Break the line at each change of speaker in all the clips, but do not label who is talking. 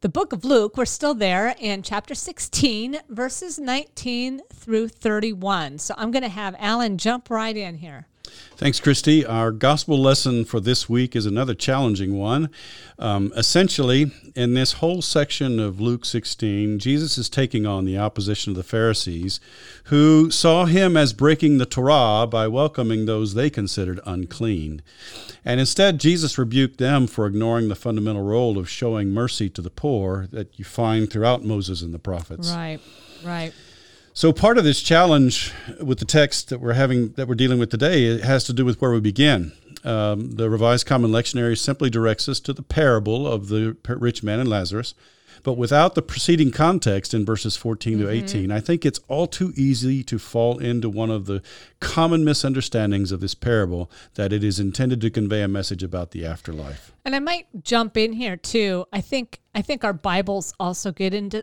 the book of Luke. We're still there in chapter 16, verses 19 through 31. So I'm going to have Alan jump right in here.
Thanks, Christy. Our gospel lesson for this week is another challenging one. Um, essentially, in this whole section of Luke 16, Jesus is taking on the opposition of the Pharisees, who saw him as breaking the Torah by welcoming those they considered unclean. And instead, Jesus rebuked them for ignoring the fundamental role of showing mercy to the poor that you find throughout Moses and the prophets.
Right, right.
So part of this challenge with the text that we're having that we're dealing with today it has to do with where we begin. Um, the Revised Common Lectionary simply directs us to the parable of the rich man and Lazarus, but without the preceding context in verses 14 mm-hmm. to 18, I think it's all too easy to fall into one of the common misunderstandings of this parable that it is intended to convey a message about the afterlife.
And I might jump in here too. I think I think our Bibles also get into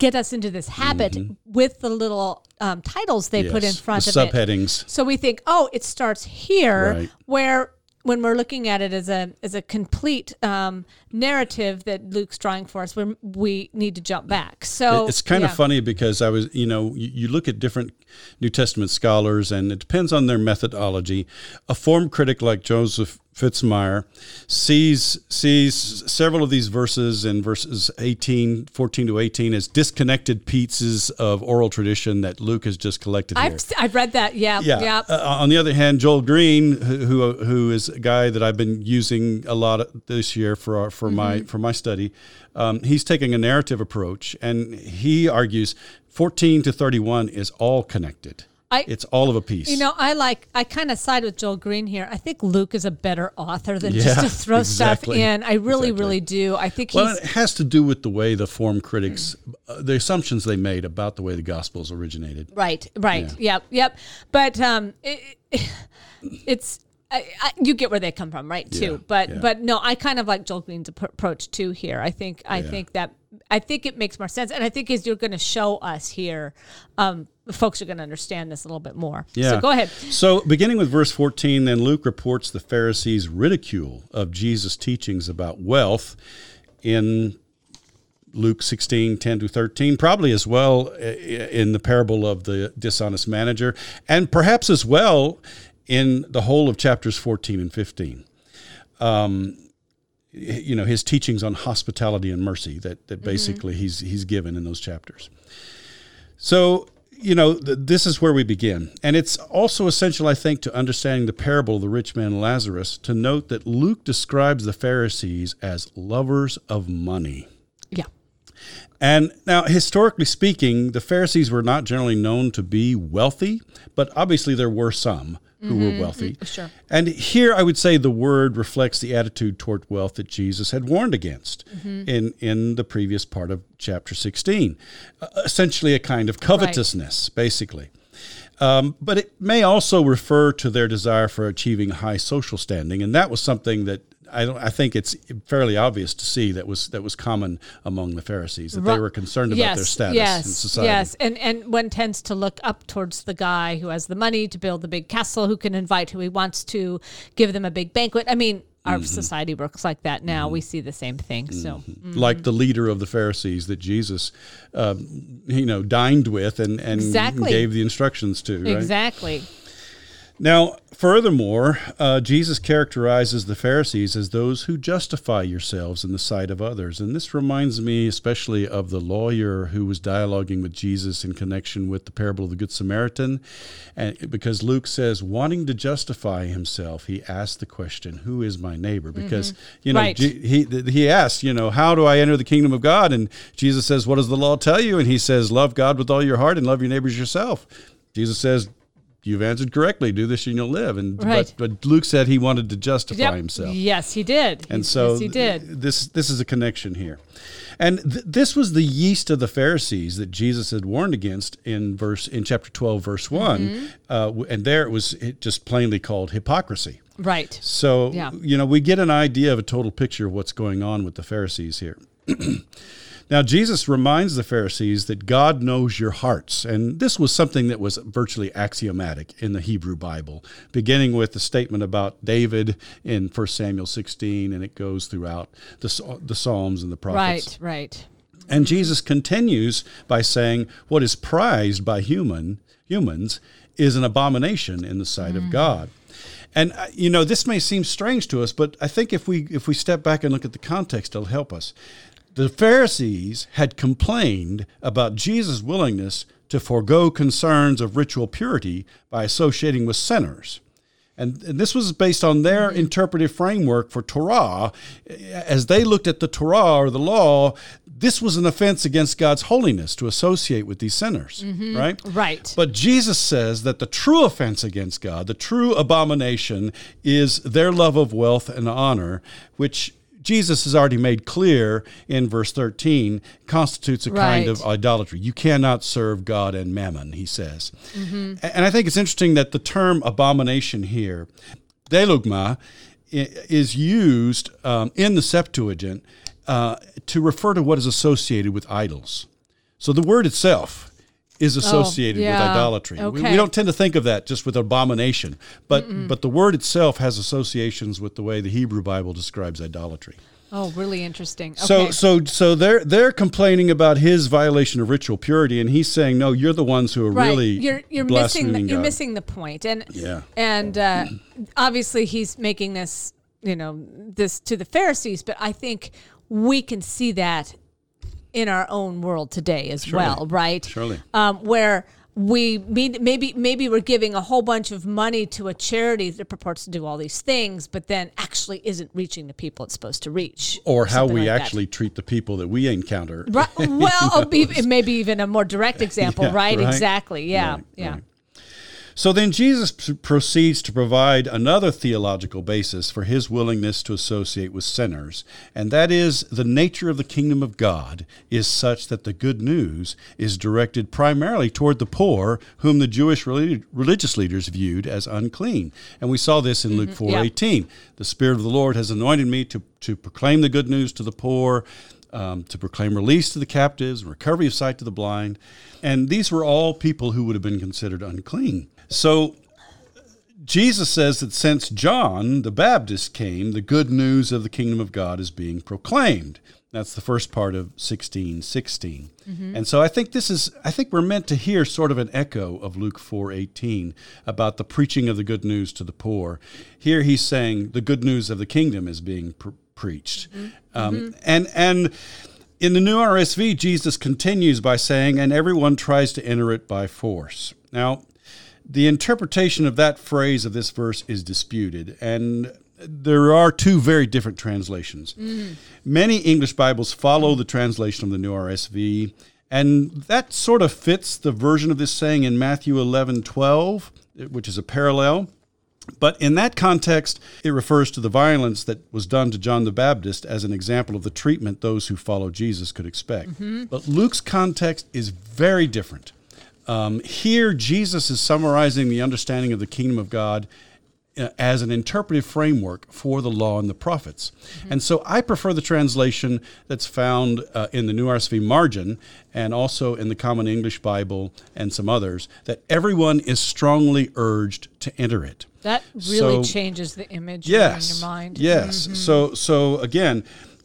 get us into this habit mm-hmm. with the little um, titles they yes, put in front of
subheadings.
it. So we think, oh, it starts here, right. where when we're looking at it as a as a complete um, narrative that Luke's drawing for us, we we need to jump back. So
it's kind yeah. of funny because I was, you know, you, you, look at different New Testament scholars, and it depends on their methodology. A form critic like Joseph Fitzmyer sees sees several of these verses in verses 18, 14 to 18 as disconnected pieces of oral tradition that Luke has just collected
here. I've, I've read that. Yeah.
Yeah.
yeah.
Uh, on the other hand, Joel Green, who, who is a guy that I've been using a lot this year for our, for mm-hmm. my for my study, um, he's taking a narrative approach and he argues 14 to 31 is all connected. I, it's all of a piece.
You know, I like, I kind of side with Joel Green here. I think Luke is a better author than yeah, just to throw exactly. stuff in. I really, exactly. really do. I think
well, it has to do with the way the form critics, uh, the assumptions they made about the way the Gospels originated.
Right, right. Yeah. Yep, yep. But um, it, it's, I, I, you get where they come from, right? Too, yeah, but yeah. but no, I kind of like Joel Green's approach too here. I think I think that I think it makes more sense, and I think as you're going to show us here, um, folks are going to understand this a little bit more. Yeah. So go ahead.
So beginning with verse 14, then Luke reports the Pharisees' ridicule of Jesus' teachings about wealth in Luke 16, 10 to 13, probably as well in the parable of the dishonest manager, and perhaps as well in the whole of chapters 14 and 15. Um, you know his teachings on hospitality and mercy that, that mm-hmm. basically mm-hmm. he's he's given in those chapters. So you know th- this is where we begin, and it's also essential, I think, to understanding the parable of the rich man and Lazarus to note that Luke describes the Pharisees as lovers of money. And now, historically speaking, the Pharisees were not generally known to be wealthy, but obviously there were some who mm-hmm. were wealthy.
Mm, sure.
And here I would say the word reflects the attitude toward wealth that Jesus had warned against mm-hmm. in, in the previous part of chapter 16. Uh, essentially, a kind of covetousness, right. basically. Um, but it may also refer to their desire for achieving high social standing. And that was something that I don't. I think it's fairly obvious to see that was that was common among the Pharisees that they were concerned about
yes,
their status
yes,
in society.
Yes, and and one tends to look up towards the guy who has the money to build the big castle, who can invite who he wants to, give them a big banquet. I mean, our mm-hmm. society works like that now. Mm-hmm. We see the same thing. Mm-hmm. So,
mm-hmm. like the leader of the Pharisees that Jesus, um, you know, dined with and and
exactly.
gave the instructions to. Right?
Exactly.
Now, furthermore, uh, Jesus characterizes the Pharisees as those who justify yourselves in the sight of others. And this reminds me especially of the lawyer who was dialoguing with Jesus in connection with the parable of the Good Samaritan. And because Luke says, wanting to justify himself, he asked the question, Who is my neighbor? Mm-hmm. Because, mm-hmm. you know,
right.
he, he asked, you know, How do I enter the kingdom of God? And Jesus says, What does the law tell you? And he says, Love God with all your heart and love your neighbors yourself. Jesus says, you've answered correctly. Do this and you'll live. And right. but, but Luke said he wanted to justify
yep.
himself.
Yes, he did.
And so
yes, he did.
This this is a connection here. And th- this was the yeast of the Pharisees that Jesus had warned against in verse in chapter 12 verse one mm-hmm. uh, and there it was just plainly called hypocrisy.
Right.
So yeah. you know we get an idea of a total picture of what's going on with the Pharisees here. Now, Jesus reminds the Pharisees that God knows your hearts. And this was something that was virtually axiomatic in the Hebrew Bible, beginning with the statement about David in 1 Samuel 16, and it goes throughout the, the Psalms and the prophets.
Right, right.
And Jesus continues by saying, What is prized by human humans is an abomination in the sight mm. of God. And uh, you know, this may seem strange to us, but I think if we if we step back and look at the context, it'll help us. The Pharisees had complained about Jesus' willingness to forego concerns of ritual purity by associating with sinners. And, and, this was based on their mm-hmm. interpretive framework for Torah. As they looked at the Torah or the law, this was an offense against God's holiness to associate with these sinners, mm-hmm. right?
Right.
But Jesus says that the true offense against God, the true abomination, is their love of wealth and honor, which Jesus has already made clear in verse 13 constitutes a right. kind of idolatry. You cannot serve God and mammon, he says. Mm-hmm. And I think it's interesting that the term abomination here, bdelygma, is used um, in the Septuagint uh, to refer to what is associated with idols. So the word itself is oh, associated oh, yeah. with idolatry. Okay. We, we, don't tend to think of that just with abomination, but Mm-mm. but the word itself has associations with the way the Hebrew Bible describes idolatry.
Oh, really interesting. Okay.
So so so they're they're complaining about his violation of ritual purity, and he's saying, no, you're the ones who are
right.
really
you're you're missing the, you're missing the point. point, and
yeah,
and uh, obviously he's making this you know this to the Pharisees, but I think we can see that in our own world today as Surely. well, right?
Surely.
Um, where we maybe maybe we're giving a whole bunch of money to a charity that purports to do all these things, but then actually isn't reaching the people it's supposed to reach,
or how we like actually that. treat the people that we encounter.
Right. Well, maybe even a more direct example, yeah, right? right? Exactly. Yeah. Right, yeah. Right.
So then Jesus proceeds to provide another theological basis for his willingness to associate with sinners, and that is the nature of the kingdom of God is such that the good news is directed primarily toward the poor, whom the Jewish religious leaders viewed as unclean. And we saw this in mm-hmm. Luke 4:18. Yeah. The Spirit of the Lord has anointed me to, to proclaim the good news to the poor. Um, to proclaim release to the captives, recovery of sight to the blind. And these were all people who would have been considered unclean. So Jesus says that since John the Baptist came, the good news of the kingdom of God is being proclaimed. That's the first part of 1616. Mm-hmm. And so I think this is I think we're meant to hear sort of an echo of Luke 4:18 about the preaching of the good news to the poor. Here he's saying the good news of the kingdom is being pre- preached. Mm-hmm. Um, mm-hmm. and and in the new RSV Jesus continues by saying and everyone tries to enter it by force. Now, the interpretation of that phrase of this verse is disputed, and there are two very different translations. Mm. Many English Bibles follow the translation of the New RSV, and that sort of fits the version of this saying in Matthew 11 12, which is a parallel. But in that context, it refers to the violence that was done to John the Baptist as an example of the treatment those who follow Jesus could expect. Mm-hmm. But Luke's context is very different. Um, here, Jesus is summarizing the understanding of the kingdom of God uh, as an interpretive framework for the law and the prophets. Mm-hmm. And so I prefer the translation that's found uh, in the New RSV margin and also in the Common English Bible and some others that everyone is strongly urged to enter it.
That really so, changes the image yes, in your mind.
Yes. Mm-hmm. So so again,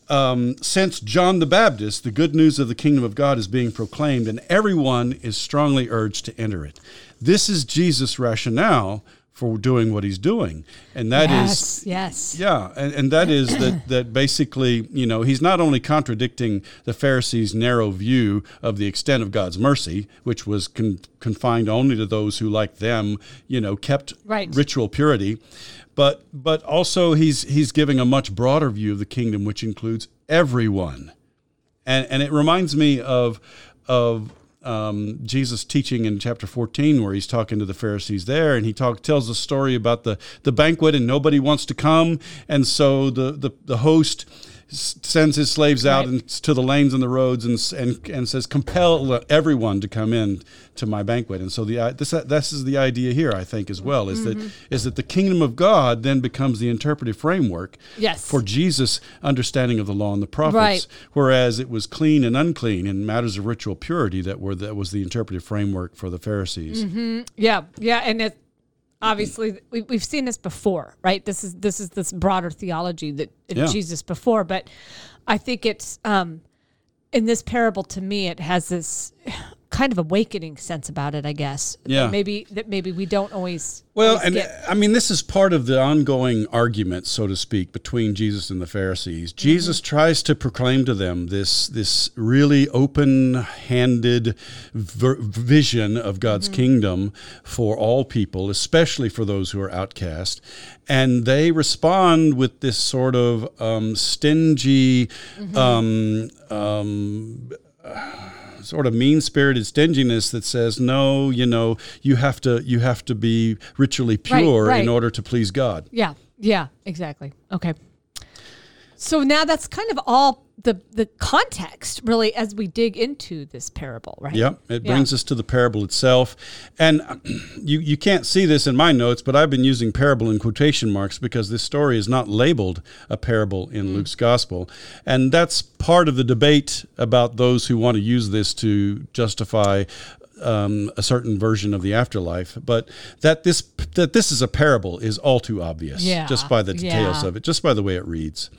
um, since John the Baptist, the good news of the kingdom of God is being proclaimed, and everyone is strongly urged to enter it. This is Jesus' rationale for doing what he's doing, and that
yes,
is
yes,
yeah, and, and that is that that basically, you know, he's not only contradicting the Pharisees' narrow view of the extent of God's mercy, which was con- confined only to those who, like them, you know, kept
right.
ritual purity, but but also he's he's giving a much broader view of the kingdom, which includes everyone, and and it reminds me of of um, Jesus teaching in chapter 14 where he's talking to the Pharisees there and he talk, tells a story about the, the banquet and nobody wants to come. And so the, the, the host sends his slaves out right. to the lanes and the roads and, and, and says, compel everyone to come in to my banquet. And so the, this, this is the idea here, I think, as well, is mm-hmm. that, is that the kingdom of God then becomes the interpretive framework
yes.
for Jesus' understanding of the law and the prophets, right. whereas it was clean and unclean in matters of ritual purity that were that was the interpretive framework for the Pharisees.
Mm-hmm. Yeah, yeah, and it, obviously we, we've seen this before right this is this is this broader theology that yeah. jesus before but i think it's um in this parable to me it has this kind of awakening sense about it, I guess.
Yeah.
maybe that maybe we don't always.
Well,
always
and
get.
I mean, this is part of the ongoing argument, so to speak, between Jesus and the Pharisees. Mm-hmm. Jesus tries to proclaim to them this this really open-handed ver- vision of God's mm-hmm. kingdom for all people, especially for those who are outcast, and they respond with this sort of um, stingy. Mm-hmm. Um, um, sort of mean spirited stinginess that says no you know you have to you have to be ritually pure right, right. in order to please god.
Yeah yeah exactly. Okay so now that's kind of all the the context really as we dig into this parable, right?
Yep, it brings yeah. us to the parable itself, and you you can't see this in my notes, but I've been using parable in quotation marks because this story is not labeled a parable in mm. Luke's gospel, and that's part of the debate about those who want to use this to justify um, a certain version of the afterlife, but that this that this is a parable is all too obvious,
yeah.
just by the details yeah. of it, just by the way it reads.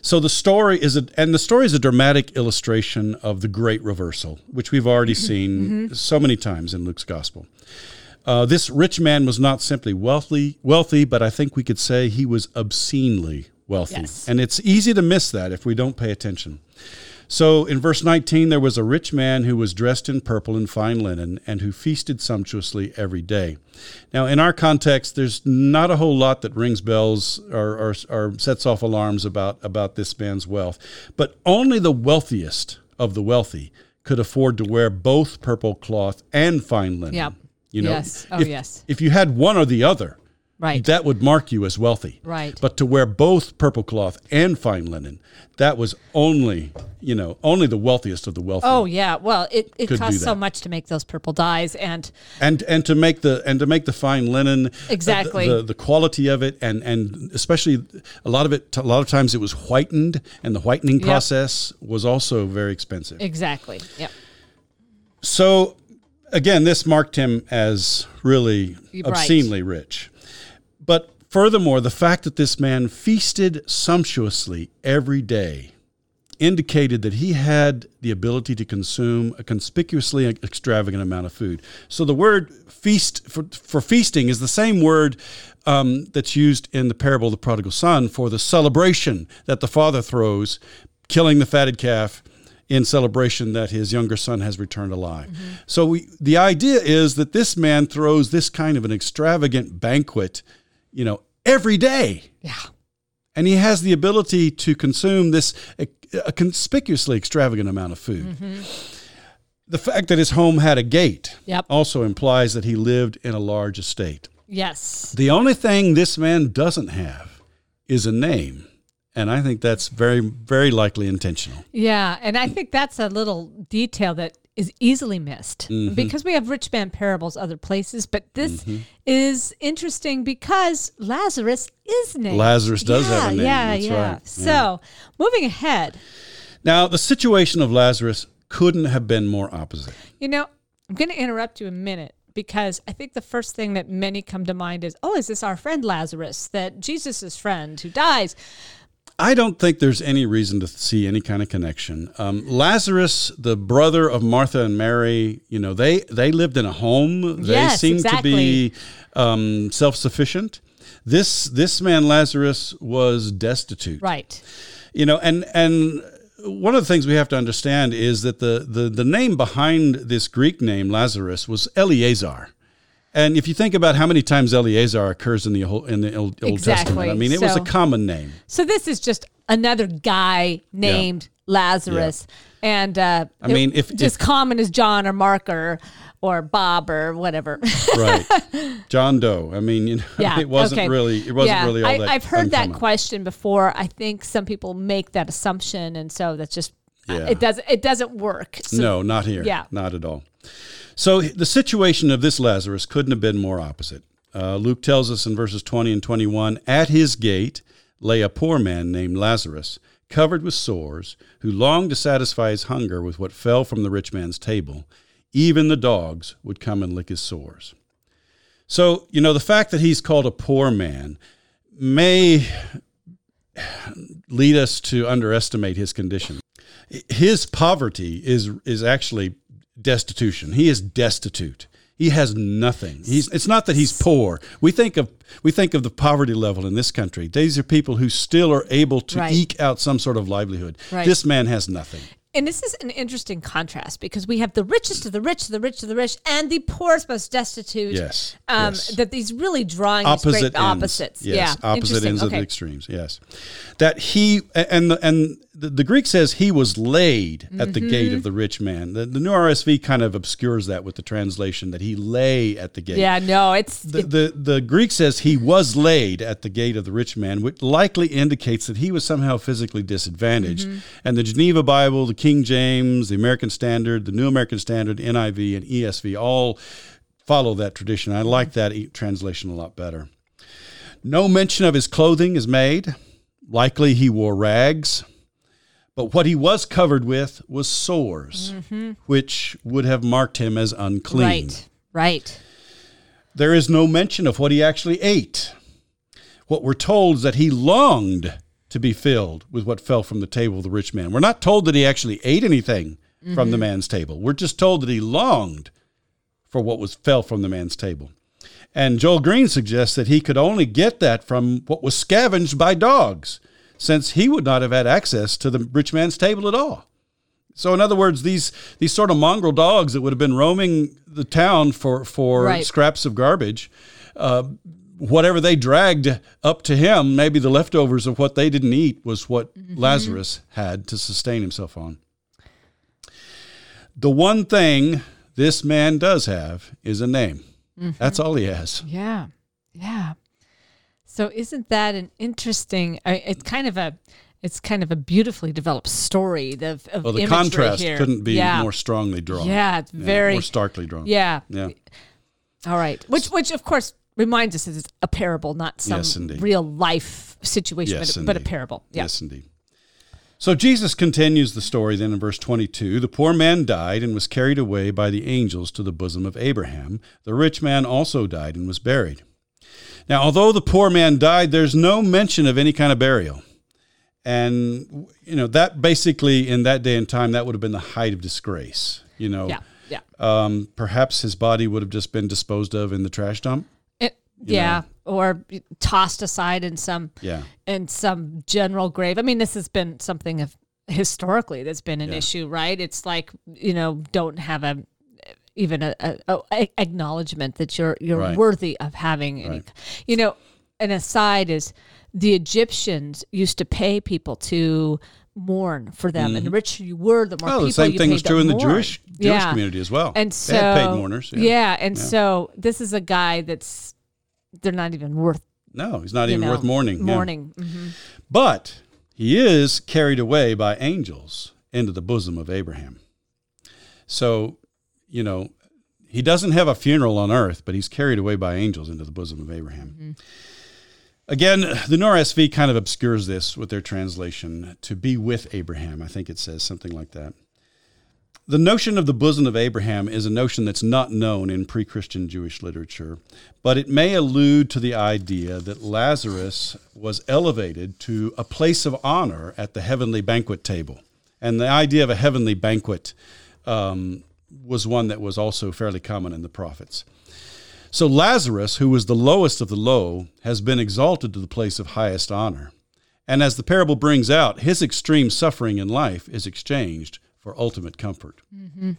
So the story is a, and the story is a dramatic illustration of the great reversal, which we've already mm-hmm. seen mm-hmm. so many times in Luke's gospel. Uh, this rich man was not simply wealthy, wealthy, but I think we could say he was obscenely wealthy.
Yes.
And it's easy to miss that if we don't pay attention. So in verse 19, there was a rich man who was dressed in purple and fine linen and who feasted sumptuously every day. Now, in our context, there's not a whole lot that rings bells or, or, or sets off alarms about, about this man's wealth, but only the wealthiest of the wealthy could afford to wear both purple cloth and fine linen.
Yep.
You know,
yes. Oh,
if,
yes.
If you had one or the other,
Right.
That would mark you as wealthy.
Right.
But to wear both purple cloth and fine linen, that was only, you know, only the wealthiest of the wealthy.
Oh yeah. Well, it, it costs so much to make those purple dyes and
and and to make the and to make the fine linen uh,
exactly
the, the, the quality of it and and especially a lot of it a lot of times it was whitened and the whitening yep. process was also very expensive.
Exactly. Yep.
So again, this marked him as really right. obscenely rich. Furthermore, the fact that this man feasted sumptuously every day indicated that he had the ability to consume a conspicuously extravagant amount of food. So the word feast for, for feasting is the same word um, that's used in the parable of the prodigal son for the celebration that the father throws, killing the fatted calf in celebration that his younger son has returned alive. Mm-hmm. So we, the idea is that this man throws this kind of an extravagant banquet you know, every day.
Yeah.
And he has the ability to consume this a, a conspicuously extravagant amount of food. Mm-hmm. The fact that his home had a gate
yep.
also implies that he lived in a large estate.
Yes.
The only thing this man doesn't have is a name. And I think that's very, very likely intentional.
Yeah. And I think that's a little detail that is easily missed mm-hmm. because we have rich man parables other places, but this mm-hmm. is interesting because Lazarus is named.
Lazarus does
yeah,
have a name.
Yeah,
That's
yeah.
Right.
So, yeah. moving ahead.
Now, the situation of Lazarus couldn't have been more opposite.
You know, I'm going to interrupt you a minute because I think the first thing that many come to mind is, oh, is this our friend Lazarus, that Jesus' friend who dies?
I don't think there's any reason to see any kind of connection. Um, Lazarus, the brother of Martha and Mary, you know, they they lived in a home. They
yes,
seemed
exactly.
to be um, self sufficient. This this man Lazarus was destitute.
Right.
You know, and and one of the things we have to understand is that the the the name behind this Greek name Lazarus was Eleazar. And if you think about how many times Eleazar occurs in the Old, in the Old,
exactly.
Testament, I mean, it so, was a common name.
So this is just another guy named yeah. Lazarus. Yeah. And uh,
I mean, if
just
if,
common as John or Mark or or Bob or whatever.
right, John Doe. I mean, you know,
Yeah,
it wasn't
okay.
really it wasn't
yeah,
really all
I,
that.
I've heard that question before. I think some people make that assumption, and so that's just
Yeah.
it doesn't it doesn't work. So,
no, not here.
Yeah.
not at all. So the situation of this Lazarus couldn't have been more opposite. Uh, Luke tells us in verses 20 and 21 At his gate lay a poor man named Lazarus, covered with sores, who longed to satisfy his hunger with what fell from the rich man's table. Even the dogs would come and lick his sores. So, you know, the fact that he's called a poor man may lead us to underestimate his condition. His poverty is is actually destitution. He is destitute. He has nothing. He's it's not that he's poor. We think of we think of the poverty level in this country. These are people who still are able to
Right.
eke out some sort of livelihood.
Right.
This man has nothing.
And this is an interesting contrast because we have the richest of the rich, the rich of the rich, and the poorest, most destitute.
Yes,
Um,
yes.
That these really drawing these
opposite
great
ends.
opposites.
Yes,
yeah.
opposite ends of the extremes. Yes, that he and the, and the, the Greek says he was laid at the gate
Mm-hmm.
of the rich man. The, the new RSV kind of obscures that with the translation that he lay at the gate.
Yeah, no, it's
The, the the Greek says he was laid at the gate of the rich man, which likely indicates that he was somehow physically disadvantaged.
Mm-hmm.
And the Geneva Bible, the King James, the American Standard, the New American Standard, NIV, and ESV all follow that tradition. I like that translation a lot better. No mention of his clothing is made. Likely he wore rags. But what he was covered with was sores, mm-hmm. which would have marked him as unclean.
right, right.
There is no mention of what he actually ate. What we're told is that he longed to be filled with what fell from the table of the rich man. We're not told that he actually ate anything from the man's table. We're just told that he longed for what was fell from the man's table. And Joel Green suggests that he could only get that from what was scavenged by dogs, since he would not have had access to the rich man's table at all. So, in other words, these these sort of mongrel dogs that would have been roaming the town for for
Right.
scraps of garbage, uh, whatever they dragged up to him, maybe the leftovers of what they didn't eat was what mm-hmm. Lazarus had to sustain himself on. The one thing this man does have is a name. Mm-hmm. That's all he has.
Yeah, yeah. So isn't that an interesting? I it's kind of a, it's kind of a beautifully developed story. The of
Well, the contrast
here.
couldn't be
yeah.
more strongly drawn.
Yeah, it's very
more starkly drawn.
Yeah.
Yeah.
All right. Which which of course reminds us it's a parable, not some
Yes,
real life situation,
Yes,
but, but a parable. Yeah.
Yes, indeed. So Jesus continues the story then in verse 22. The poor man died and was carried away by the angels to the bosom of Abraham. The rich man also died and was buried. Now, although the poor man died, there's no mention of any kind of burial. And, you know, that basically in that day and time, that would have been the height of disgrace. You know,
Yeah. Yeah.
um, perhaps his body would have just been disposed of in the trash dump.
Yeah. Or tossed aside in some
Yeah.
in some general grave. I mean, this has been something of historically that's been an issue, right? It's like you know, don't have a even a, a, a acknowledgement that you're you're
Right.
worthy of having any.
Right.
You know, an aside is the Egyptians used to pay people to mourn for them, and the mm-hmm. richer you were, the more
Oh,
people
the same
you
thing
paid
was true in the
mourn.
Jewish Jewish
Yeah.
community as well.
And so
they had paid mourners.
Yeah, and so this is a guy that's they're not even worth
No, he's not even
know,
worth mourning. yeah.
Mourning. Mhm.
But he is carried away by angels into the bosom of Abraham. So, you know, he doesn't have a funeral on earth, but he's carried away by angels into the bosom of Abraham. Again, the NRSV kind of obscures this with their translation to be with Abraham. I think it says something like that. The notion of the bosom of Abraham is a notion that's not known in pre Christian Jewish literature, but it may allude to the idea that Lazarus was elevated to a place of honor at the heavenly banquet table. And the idea of a heavenly banquet um, was one that was also fairly common in the prophets. So Lazarus, who was the lowest of the low, has been exalted to the place of highest honor. And as the parable brings out, his extreme suffering in life is exchanged for ultimate comfort. Mm-hmm.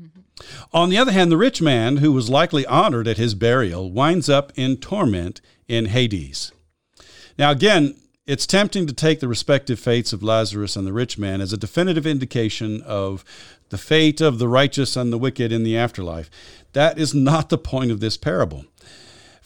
Mm-hmm. On the other hand, the rich man, who was likely honored at his burial, winds up in torment in Hades. Now, again, it's tempting to take the respective fates of Lazarus and the rich man as a definitive indication of the fate of the righteous and the wicked in the afterlife. That is not the point of this parable.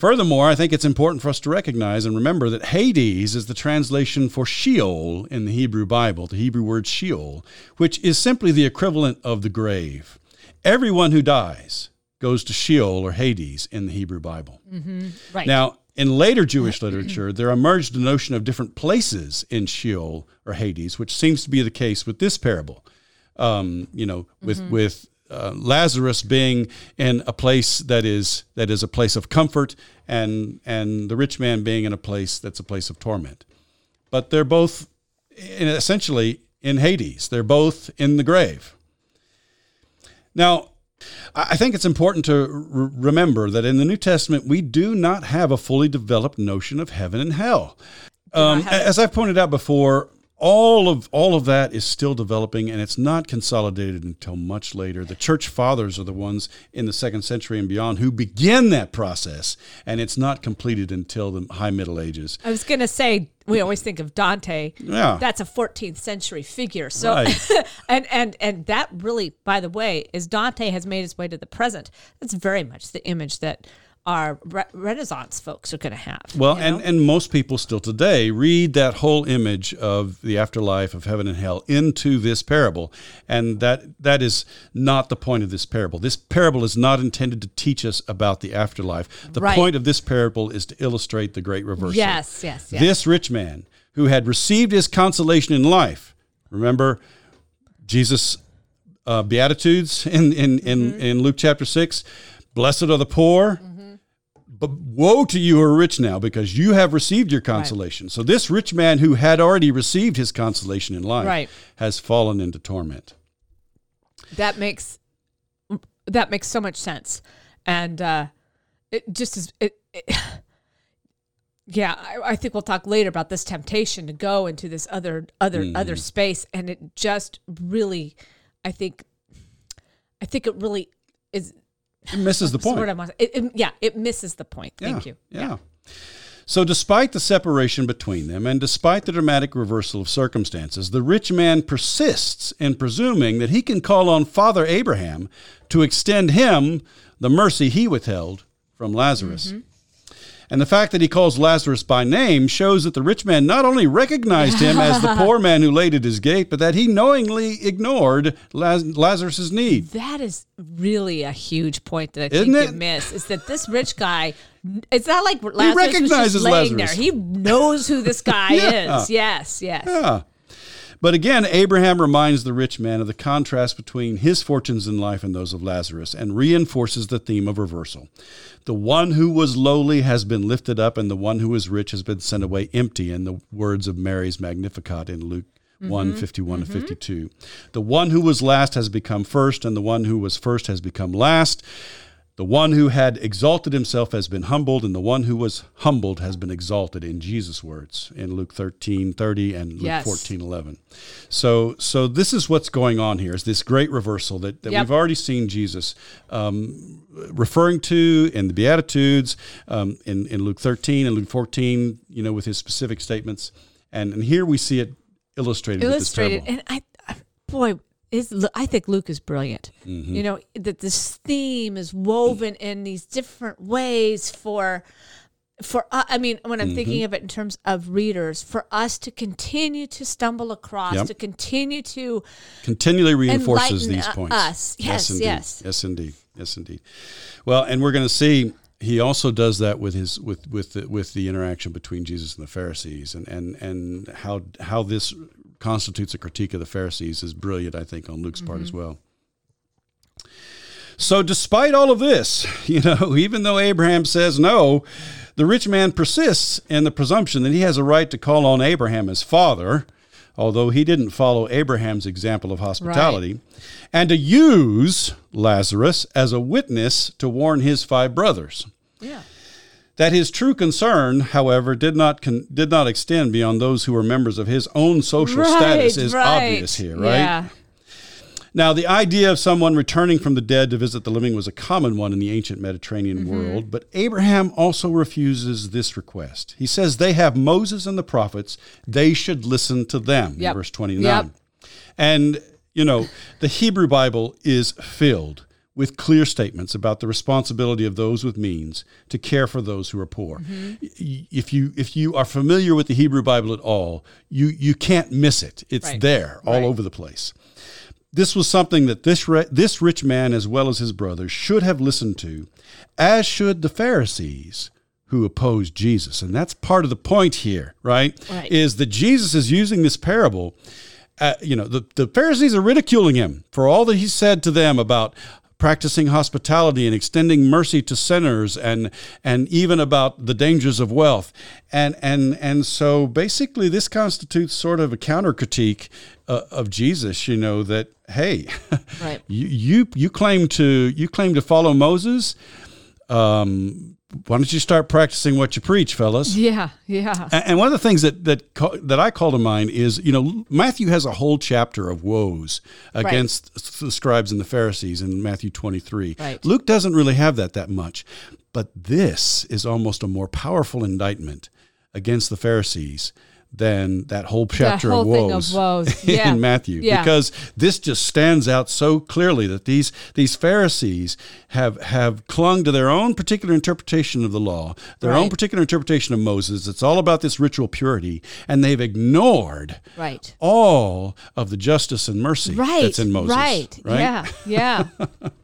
Furthermore, I think it's important for us to recognize and remember that Hades is the translation for Sheol in the Hebrew Bible, the Hebrew word Sheol, which is simply the equivalent of the grave. Everyone who dies goes to Sheol or Hades in the Hebrew Bible.
Mm-hmm. Right.
Now, in later Jewish literature, there emerged a notion of different places in Sheol or Hades, which seems to be the case with this parable. Um, you know, with mm-hmm. with uh, Lazarus being in a place that is that is a place of comfort, and and the rich man being in a place that's a place of torment. But they're both in, essentially in Hades. They're both in the grave. Now, I think it's important to r- remember that in the New Testament we do not have a fully developed notion of heaven and hell. Um, as I've pointed out before, all of all of that is still developing and it's not consolidated until much later. The church fathers are the ones in the second century and beyond who begin that process and it's not completed until the high middle ages.
I was going to say we always think of dante.
Yeah.
That's a 14th century figure so right. and and and that really by the way is dante has made his way to the present. That's very much the image that our re- Renaissance folks are going to have.
Well, you know? and, and most people still today read that whole image of the afterlife of heaven and hell into this parable, and that that is not the point of this parable. This parable is not intended to teach us about the afterlife. The right. point of this parable is to illustrate the great reversal.
Yes, yes, yes.
This rich man who had received his consolation in life. Remember, Jesus' uh, beatitudes in in in, mm-hmm. in Luke chapter six. Blessed are the poor. Mm-hmm but woe to you who are rich now, because you have received your consolation. Right. So this rich man who had already received his consolation in life
right.
has fallen into torment.
That makes that makes so much sense, and uh, it just is. It, it, yeah, I, I, think we'll talk later about this temptation to go into this other other mm. other space, and it just really, I think, I think it really is
it misses the point.
It, it, yeah, it misses the point. Thank you.
Yeah. yeah. So, despite the separation between them and despite the dramatic reversal of circumstances, the rich man persists in presuming that he can call on Father Abraham to extend him the mercy he withheld from Lazarus. Mm-hmm. And the fact that he calls Lazarus by name shows that the rich man not only recognized him as the poor man who laid at his gate, but that he knowingly ignored Laz- Lazarus's need.
That is really a huge point that I Isn't think it? you miss. Is that this rich guy? It's not like Lazarus he recognizes was just laying Lazarus. there. He knows who this guy yeah. is. Yes, yes.
Yeah. But again, Abraham reminds the rich man of the contrast between his fortunes in life and those of Lazarus and reinforces the theme of reversal. The one who was lowly has been lifted up, and the one who is rich has been sent away empty, in the words of Mary's Magnificat in Luke mm-hmm. 1 51 mm-hmm. 52. The one who was last has become first, and the one who was first has become last. The one who had exalted himself has been humbled, and the one who was humbled has been exalted in Jesus' words in Luke 13, 30 and Luke yes. 14, 11. So, so this is what's going on here is this great reversal that, that yep. we've already seen Jesus um, referring to in the Beatitudes, um, in, in Luke 13 and Luke 14, you know, with his specific statements. And, and here we see it illustrated. Illustrated.
And I, boy, is I think Luke is brilliant. Mm-hmm. You know that this theme is woven in these different ways for for uh, I mean when I'm mm-hmm. thinking of it in terms of readers for us to continue to stumble across yep. to continue to
continually reinforces these points.
Us yes yes
indeed.
yes
yes indeed yes indeed. Well, and we're going to see he also does that with his with with the, with the interaction between Jesus and the Pharisees and and and how how this constitutes a critique of the Pharisees is brilliant, I think, on Luke's mm-hmm. part as mm-hmm. well. So, despite all of this, you know, even though Abraham says no, the rich man persists in the presumption that he has a right to call on Abraham as father, although he didn't follow Abraham's example of hospitality, right. and to use Lazarus as a witness to warn his five brothers.
Yeah.
That his true concern, however, did not con- did not extend beyond those who were members of his own social right, status is right. obvious here, right? Yeah. Now, the idea of someone returning from the dead to visit the living was a common one in the ancient Mediterranean mm-hmm. world, but Abraham also refuses this request. He says they have Moses and the prophets, they should listen to them, yep. verse 29. Yep. And, you know, the Hebrew Bible is filled with clear statements about the responsibility of those with means to care for those who are poor. Mm-hmm. If you if you are familiar with the Hebrew Bible at all, you you can't miss it. It's right. there all right. over the place. This was something that this, this rich man, as well as his brothers, should have listened to, as should the Pharisees who opposed Jesus. And that's part of the point here, right? right. Is that Jesus is using this parable. Uh, you know, the, the Pharisees are ridiculing him for all that he said to them about practicing hospitality and extending mercy to sinners and and even about the dangers of wealth and and and so basically this constitutes sort of a counter critique uh, of Jesus you know that hey right. you, you you claim to you claim to follow Moses um, why don't you start practicing what you preach, fellas?
Yeah, yeah.
And one of the things that that that I call to mind is, you know, Matthew has a whole chapter of woes against right. the scribes and the Pharisees in Matthew 23. Right. Luke doesn't really have that that much, but this is almost a more powerful indictment against the Pharisees than that whole chapter
whole
of, woes
of woes, yeah.
in Matthew yeah. because this just stands out so clearly that these these Pharisees have have clung to their own particular interpretation of the law, their right. own particular interpretation of Moses. It's all about this ritual purity, and they've ignored
right.
all of the justice and mercy right. that's in Moses.
Right. right? Yeah. Yeah.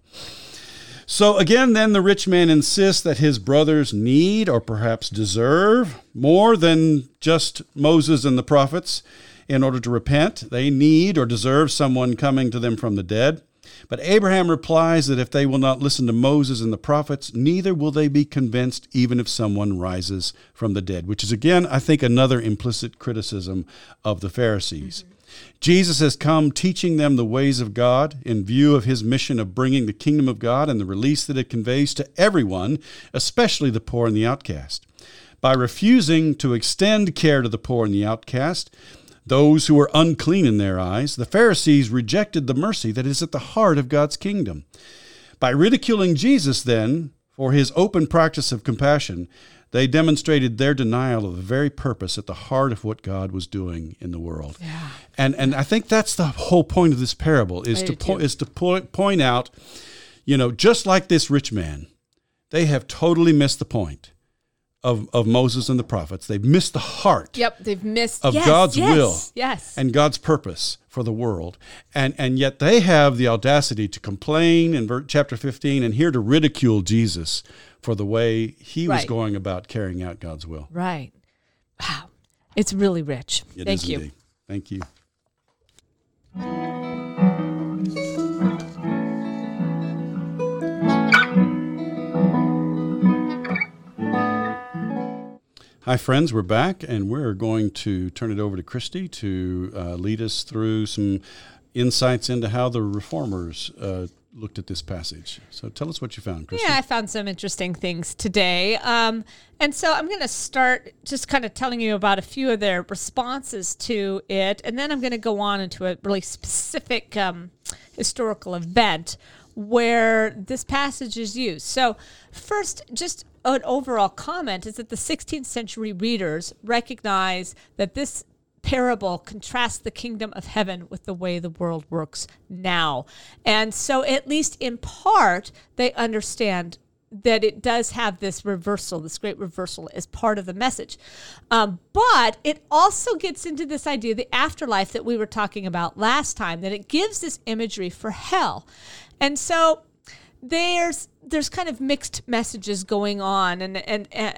So again, then the rich man insists that his brothers need or perhaps deserve more than just Moses and the prophets in order to repent. They need or deserve someone coming to them from the dead. But Abraham replies that if they will not listen to Moses and the prophets, neither will they be convinced even if someone rises from the dead, which is again, I think, another implicit criticism of the Pharisees. Mm-hmm. Jesus has come teaching them the ways of God in view of his mission of bringing the kingdom of God and the release that it conveys to everyone, especially the poor and the outcast. By refusing to extend care to the poor and the outcast, those who were unclean in their eyes, the Pharisees rejected the mercy that is at the heart of God's kingdom. By ridiculing Jesus, then, for his open practice of compassion, they demonstrated their denial of the very purpose at the heart of what God was doing in the world. Yeah. And and I think that's the whole point of this parable is I to po- is to po- point out, you know, just like this rich man, they have totally missed the point of, of Moses and the prophets. They've missed the heart.
Yep, they've missed
of
yes,
God's
yes,
will.
Yes.
And God's purpose for the world. And and yet they have the audacity to complain in chapter 15 and here to ridicule Jesus for the way he right. was going about carrying out God's will.
Right. Wow. It's really rich.
It
Thank
you. Indeed. Thank you. Hi, friends. We're back, and we're going to turn it over to Christy to uh, lead us through some insights into how the reformers uh, looked at this passage. So tell us what you found, Christy.
Yeah, I found some interesting things today. Um, and so I'm going to start just kind of telling you about a few of their responses to it. And then I'm going to go on into a really specific um, historical event where this passage is used. So, first, just an overall comment is that the 16th century readers recognize that this parable contrasts the kingdom of heaven with the way the world works now. And so, at least in part, they understand that it does have this reversal, this great reversal, as part of the message. Um, but it also gets into this idea, the afterlife that we were talking about last time, that it gives this imagery for hell. And so there's there's kind of mixed messages going on, and and. and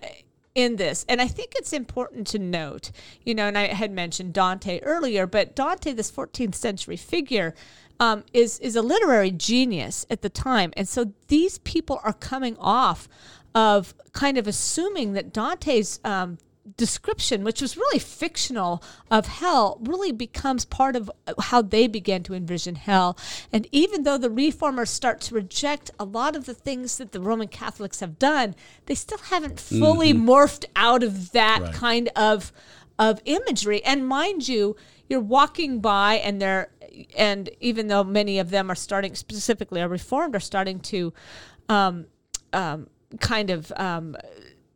in this. And I think it's important to note, you know, and I had mentioned Dante earlier, but Dante, this 14th century figure, um, is is a literary genius at the time, and so these people are coming off of kind of assuming that Dante's um, description, which was really fictional of hell, really becomes part of how they began to envision hell. And even though the reformers start to reject a lot of the things that the Roman Catholics have done, they still haven't fully mm-hmm. morphed out of that right. kind of of imagery. And mind you, you're walking by and they're and even though many of them are starting specifically are reformed are starting to um, um, kind of um,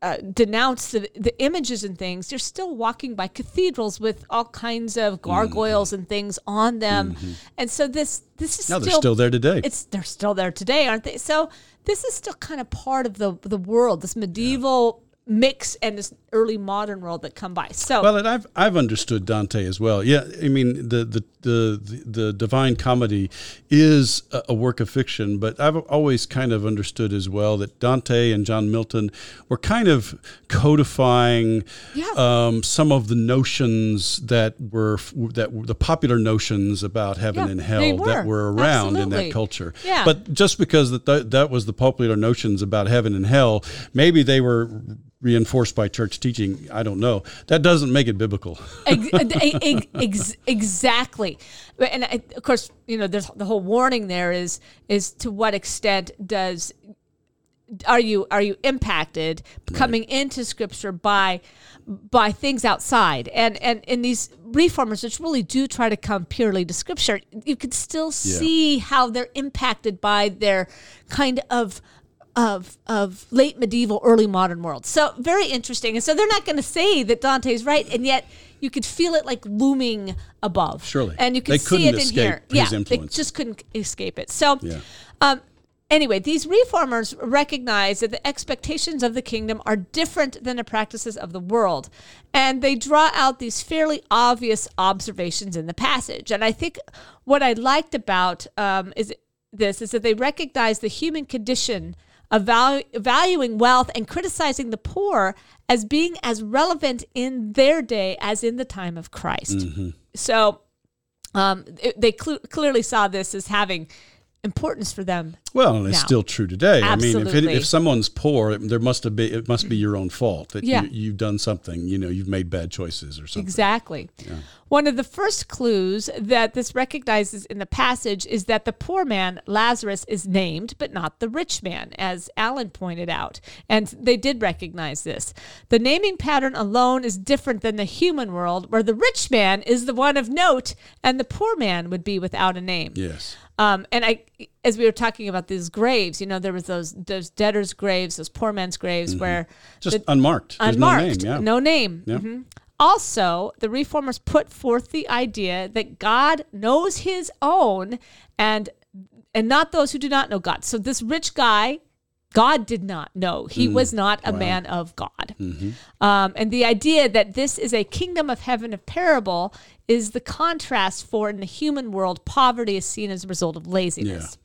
uh, denounce the, the images and things, you're still walking by cathedrals with all kinds of gargoyles mm-hmm. and things on them, mm-hmm. and so this this is
no,
still,
they're still there today.
It's they're still there today, aren't they? So this is still kind of part of the the world, this medieval mix and this early modern world that come by. So
well, and I've I've understood Dante as well. Yeah, I mean the the the the, Divine Comedy is a, work of fiction, but I've always kind of understood as well that Dante and John Milton were kind of codifying yeah. um, some of the notions that were that were the popular notions about heaven yeah, and hell were. that were around Absolutely. in that culture.
Yeah.
But just because that that was the popular notions about heaven and hell, maybe they were reinforced by church teaching. I don't know. That doesn't make it biblical.
exactly, and of course, you know, there's the whole warning there is is to what extent does are you are you impacted right. coming into Scripture by by things outside and and in these reformers which really do try to come purely to scripture you can still see yeah. how they're impacted by their kind of of of late medieval, early modern world. So very interesting. And so they're not going to say that Dante's right, and yet you could feel it like looming above.
Surely,
and you can see it in here. yeah, they just couldn't escape it. So, yeah. um, anyway, these reformers recognize that the expectations of the kingdom are different than the practices of the world, and they draw out these fairly obvious observations in the passage. And I think what I liked about um, is this is that they recognize the human condition valuing wealth and criticizing the poor as being as relevant in their day as in the time of Christ. Mm-hmm. So um, it, they cl- clearly saw this as having importance for them.
Well, and it's now. still true today. Absolutely. I mean, if, it, if someone's poor, there must have been it must be your own fault that yeah. you, have done something. You know, you've made bad choices or something.
Exactly. Yeah. One of the first clues that this recognizes in the passage is that the poor man Lazarus is named, but not the rich man, as Alan pointed out, and they did recognize this. The naming pattern alone is different than the human world, where the rich man is the one of note, and the poor man would be without a name.
Yes.
Um, and I, as we were talking about these graves, you know, there was those those debtors' graves, those poor men's graves, mm-hmm. where
just the, unmarked,
There's unmarked, no name. Yeah. No name. Yeah. Mm-hmm. Also, the reformers put forth the idea that God knows His own, and and not those who do not know God. So this rich guy God did not know. He mm. was not a wow. man of God. Mm-hmm. Um, and the idea that this is a kingdom of heaven of parable is the contrast for in the human world, poverty is seen as a result of laziness. Yeah.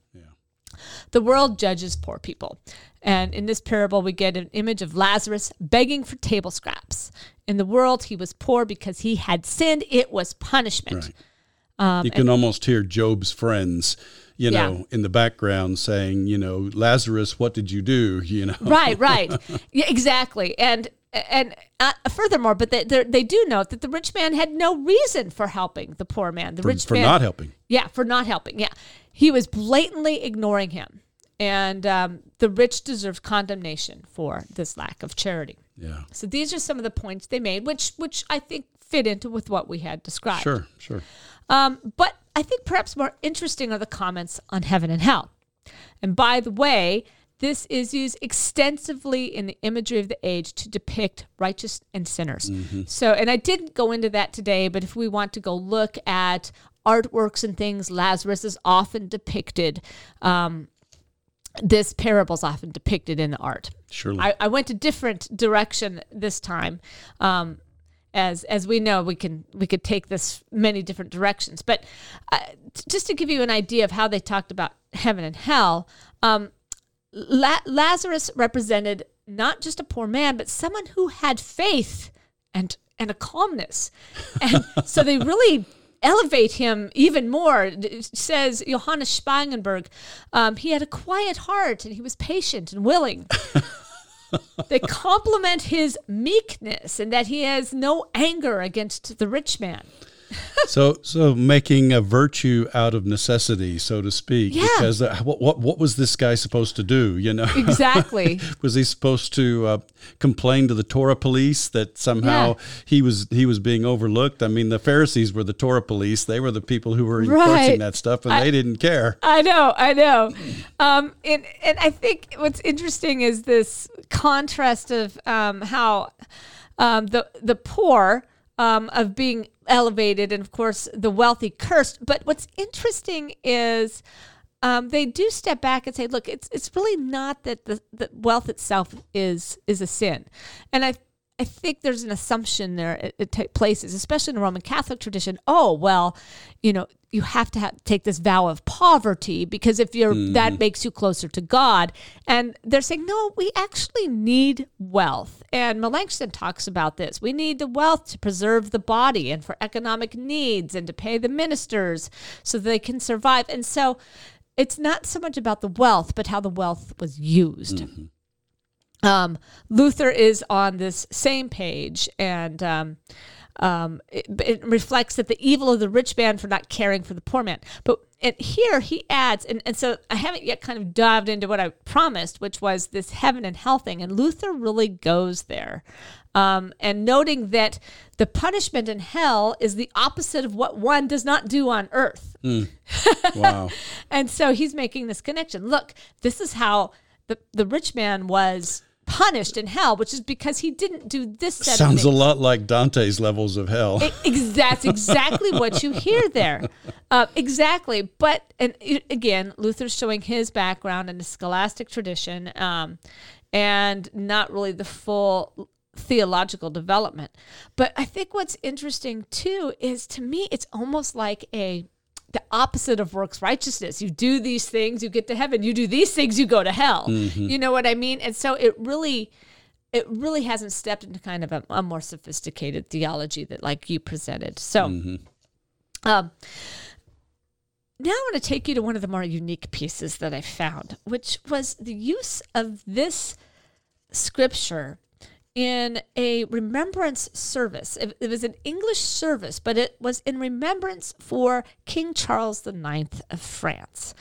The world judges poor people. And in this parable, we get an image of Lazarus begging for table scraps. In the world, he was poor because he had sinned, it was punishment.
Right. Um, you can and, almost hear Job's friends you know, yeah. in the background saying, you know, Lazarus, what did you do? You know,
right, right, yeah, exactly, and and uh, furthermore, but they they do note that the rich man had no reason for helping the poor man. The
for,
rich
for
man,
not helping.
Yeah, for not helping. Yeah, he was blatantly ignoring him, and um, the rich deserve condemnation for this lack of charity.
Yeah.
So these are some of the points they made, which which I think fit into with what we had described.
Sure, sure.
Um, but I think perhaps more interesting are the comments on heaven and hell. And by the way, this is used extensively in the imagery of the age to depict righteous and sinners. Mm-hmm. So, and I didn't go into that today, but if we want to go look at artworks and things, Lazarus is often depicted. Um, this parable is often depicted in the art.
Surely. I,
I went a different direction this time. Um, as as we know we can we could take this many different directions but uh, just to give you an idea of how they talked about heaven and hell um, La- lazarus represented not just a poor man but someone who had faith and and a calmness and so they really elevate him even more. It says Johannes Spangenberg, um, he had a quiet heart and he was patient and willing. they compliment his meekness and that he has no anger against the rich man.
so, so making a virtue out of necessity, so to speak.
Yeah.
Because uh, what, what what was this guy supposed to do? You know,
exactly.
was he supposed to uh, complain to the Torah police that somehow yeah. he was he was being overlooked? I mean, the Pharisees were the Torah police; they were the people who were enforcing right. that stuff, and I, they didn't care.
I know, I know. Um, and and I think what's interesting is this contrast of um, how um, the the poor um, of being elevated, and of course the wealthy cursed. But what's interesting is um, they do step back and say, "Look, it's it's really not that the, the wealth itself is is a sin," and I I think there's an assumption there it, it takes places, especially in the Roman Catholic tradition. Oh well, you know, you have to have, take this vow of poverty because if you're mm. that makes you closer to God. And they're saying no, we actually need wealth. And Melanchthon talks about this. We need the wealth to preserve the body and for economic needs and to pay the ministers so they can survive. And so it's not so much about the wealth, but how the wealth was used. Mm-hmm. Um, Luther is on this same page, and um, um, it, it, reflects that the evil of the rich man for not caring for the poor man. But and here he adds, and, and so I haven't yet kind of dived into what I promised, which was this heaven and hell thing. And Luther really goes there. Um, and noting that the punishment in hell is the opposite of what one does not do on earth. Mm. Wow. and so he's making this connection. Look, this is how the, the rich man was punished in hell, which is because he didn't do this.
Sounds a lot like Dante's levels of hell.
It, that's exactly what you hear there. Uh, exactly, but and again, Luther's showing his background in the scholastic tradition, um, and not really the full theological development. But I think what's interesting too is to me, it's almost like a the opposite of works righteousness. You do these things, you get to heaven. You do these things, you go to hell. Mm-hmm. You know what I mean? And so it really it really hasn't stepped into kind of a, a more sophisticated theology that like you presented. So mm-hmm. um now I want to take you to one of the more unique pieces that I found, which was the use of this scripture in a remembrance service. It, it, was an English service, but it was in remembrance for King Charles IX of France.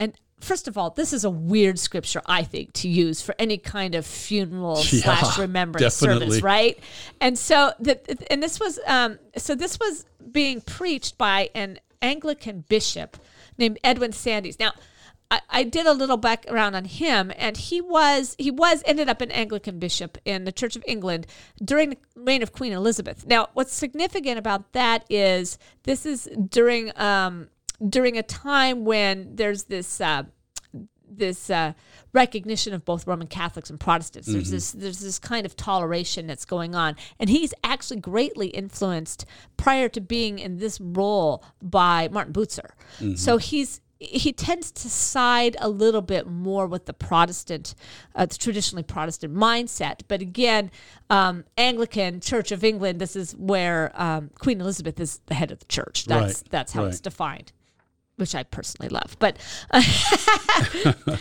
And first of all, this is a weird scripture, I think, to use for any kind of funeral yeah, slash remembrance definitely. service, right? And so, the, and this was, um, so this was being preached by an Anglican bishop named Edwin Sandys. Now, I, I did a little background on him, and he was he was ended up an Anglican bishop in the Church of England during the reign of Queen Elizabeth. Now, what's significant about that is this is during um, during a time when there's this uh, this uh, recognition of both Roman Catholics and Protestants. Mm-hmm. There's this there's this kind of toleration that's going on, and he's actually greatly influenced prior to being in this role by Martin Bucer. Mm-hmm. So he's he tends to side a little bit more with the Protestant, uh, the traditionally Protestant mindset. But again, um, Anglican Church of England, this is where um, Queen Elizabeth is the head of the church. That's right, that's how right. it's defined, which I personally love. But uh,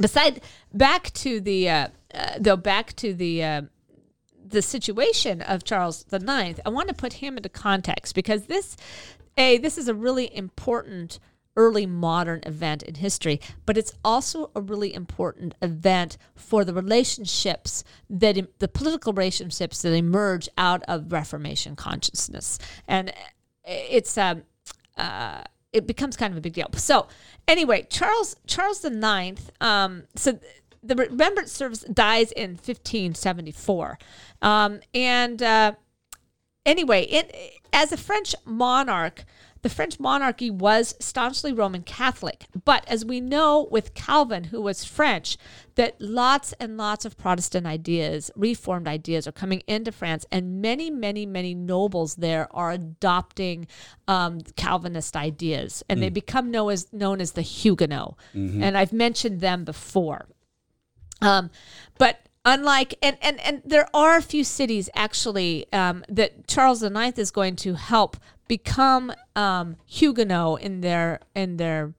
beside back to the uh, uh, though back to the uh, the situation of Charles IX, I want to put him into context because this a this is a really important early modern event in history, but it's also a really important event for the relationships that the political relationships that emerge out of Reformation consciousness, and it's um, uh, it becomes kind of a big deal. So anyway, Charles Charles the Ninth. Um, so the Remembrance Service dies in 1574, um, and uh, anyway, it as a French monarch. The French monarchy was staunchly Roman Catholic, but as we know with Calvin, who was French, that lots and lots of Protestant ideas, Reformed ideas, are coming into France, and many, many, many nobles there are adopting um, Calvinist ideas, and mm. they become known as known as the Huguenot. Mm-hmm. And I've mentioned them before. Um, but unlike and, and and there are a few cities actually um, that Charles IX is going to help become um, Huguenot in their in their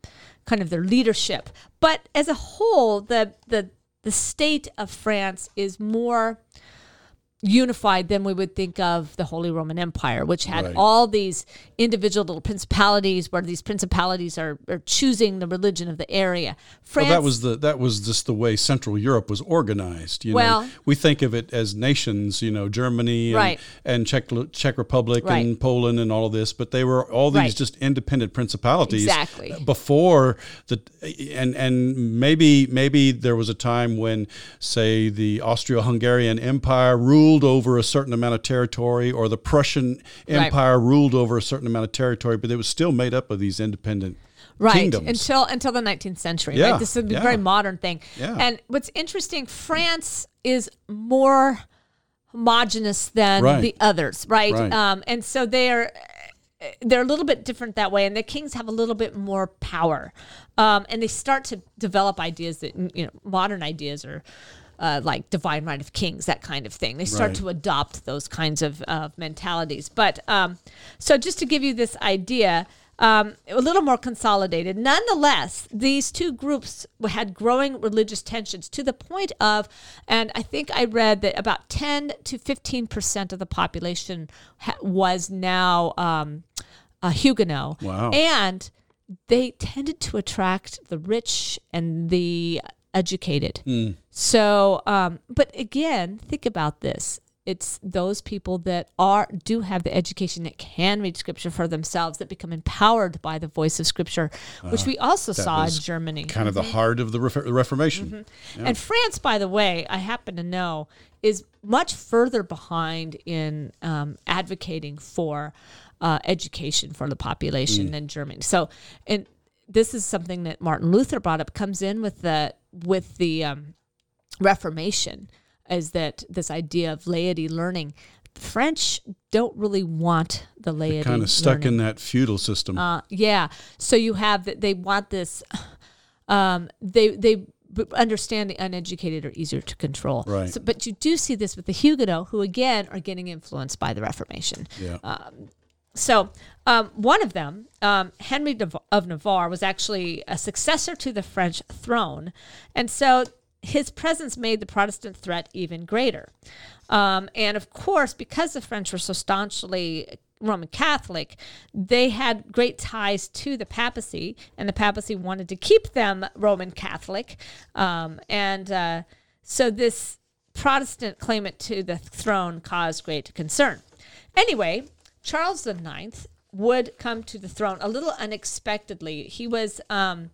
kind of their leadership. But as a whole, the the the state of France is more unified, then we would think of the Holy Roman Empire, which had
Right.
all these individual little principalities, where these principalities are, are choosing the religion of the area. France,
Well, that was the that was just the way Central Europe was organized. You
Well-
know, we think of it as nations. You know, Germany and,
Right.
and Czech Czech Republic
Right.
and Poland and all of this, but they were all these just independent principalities.
Exactly.
Uh, before the and and maybe maybe there was a time when, say, the Austro-Hungarian Empire ruled over a certain amount of territory, or the Prussian
Right.
Empire ruled over a certain amount of territory, but it was still made up of these independent
right
kingdoms.
until until the 19th century
Yeah,
right this is a
yeah.
very modern thing
Yeah.
and what's interesting france is more homogenous than
Right.
the others right,
Right.
Um, and so they're they're a little bit different that way and the kings have a little bit more power um, and they start to develop ideas that you know modern ideas are uh, like divine right of kings, that kind of thing. They start
Right.
to adopt those kinds of uh, mentalities. But um, so just to give you this idea, um, a little more consolidated. Nonetheless, these two groups had growing religious tensions to the point of, and I think I read that about 10 to 15 percent of the population ha- was now um, a Huguenot.
Wow.
And they tended to attract the rich and the educated. So, um, but again, think about this. It's those people that are do have the education that can read scripture for themselves that become empowered by the voice of scripture, which we also saw in Germany.
kind of the heart of the Ref- Reformation.
And France, by the way, I happen to know, is much further behind in um, advocating for uh, education for the population than Germany. So, and this is something that Martin Luther brought up. Comes in with the with the um, Reformation, is that this idea of laity learning. French don't really want the laity
Kind of stuck
learning.
in that feudal system.
Uh, yeah. So you have that they want this. Um, they they understand the uneducated are easier to control.
Right.
So, but you do see this with the Huguenot, who again are getting influenced by the Reformation.
yeah.
uh, So um, one of them, um, Henry of Navarre, was actually a successor to the French throne, and so his presence made the Protestant threat even greater. Um, and of course, because the French were so staunchly Roman Catholic, they had great ties to the papacy, and the papacy wanted to keep them Roman Catholic. Um, and uh, so this Protestant claimant to the throne caused great concern. Anyway, Charles IX would come to the throne a little unexpectedly. He was, um,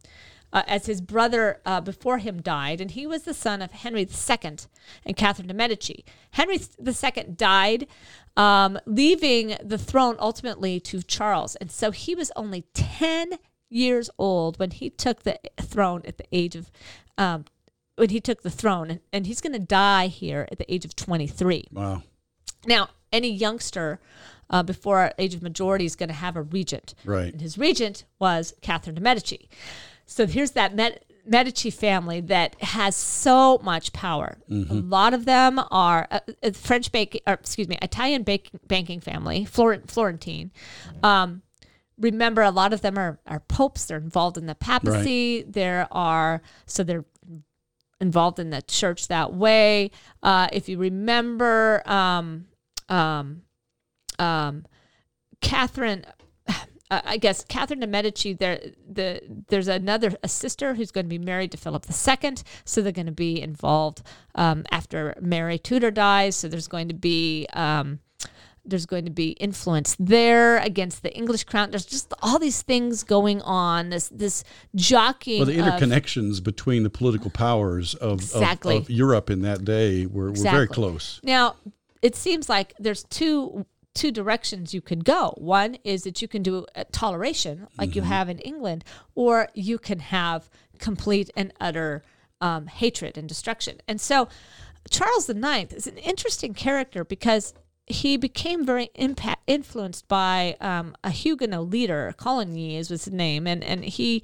uh, as his brother uh, before him died, and he was the son of Henry II and Catherine de' Medici. Henry II died, um, leaving the throne ultimately to Charles. And so he was only 10 years old when he took the throne at the age of. Um, when he took the throne, and, and he's going to die here at the age of 23.
wow.
Now, any youngster uh, before age of majority is going to have a regent.
Right.
And his regent was Catherine de' Medici. So here's that Med- Medici family that has so much power. A lot of them are uh, uh, French banking, or excuse me, Italian bank- banking family, Florent- Florentine. Um, remember, a lot of them are, are popes. They're involved in the papacy. There are, so they're involved in the church that way. Uh, if you remember, um, um, um, Catherine, I guess Catherine de Medici. There, the there's another a sister who's going to be married to Philip II, so they're going to be involved um, after Mary Tudor dies. So there's going to be. Um, there's going to be influence there against the English crown. There's just all these things going on. This this jockeying.
Well, the
of-
interconnections between the political powers of, of-
Exactly.
of, Europe in that day were, were very close.
Now, it seems like there's two two directions you could go. One is that you can do a toleration like you have in England, or you can have complete and utter um, hatred and destruction. And so, Charles IX is an interesting character because he became very impact, influenced by um, a Huguenot leader, Coligny is was his name, and and he,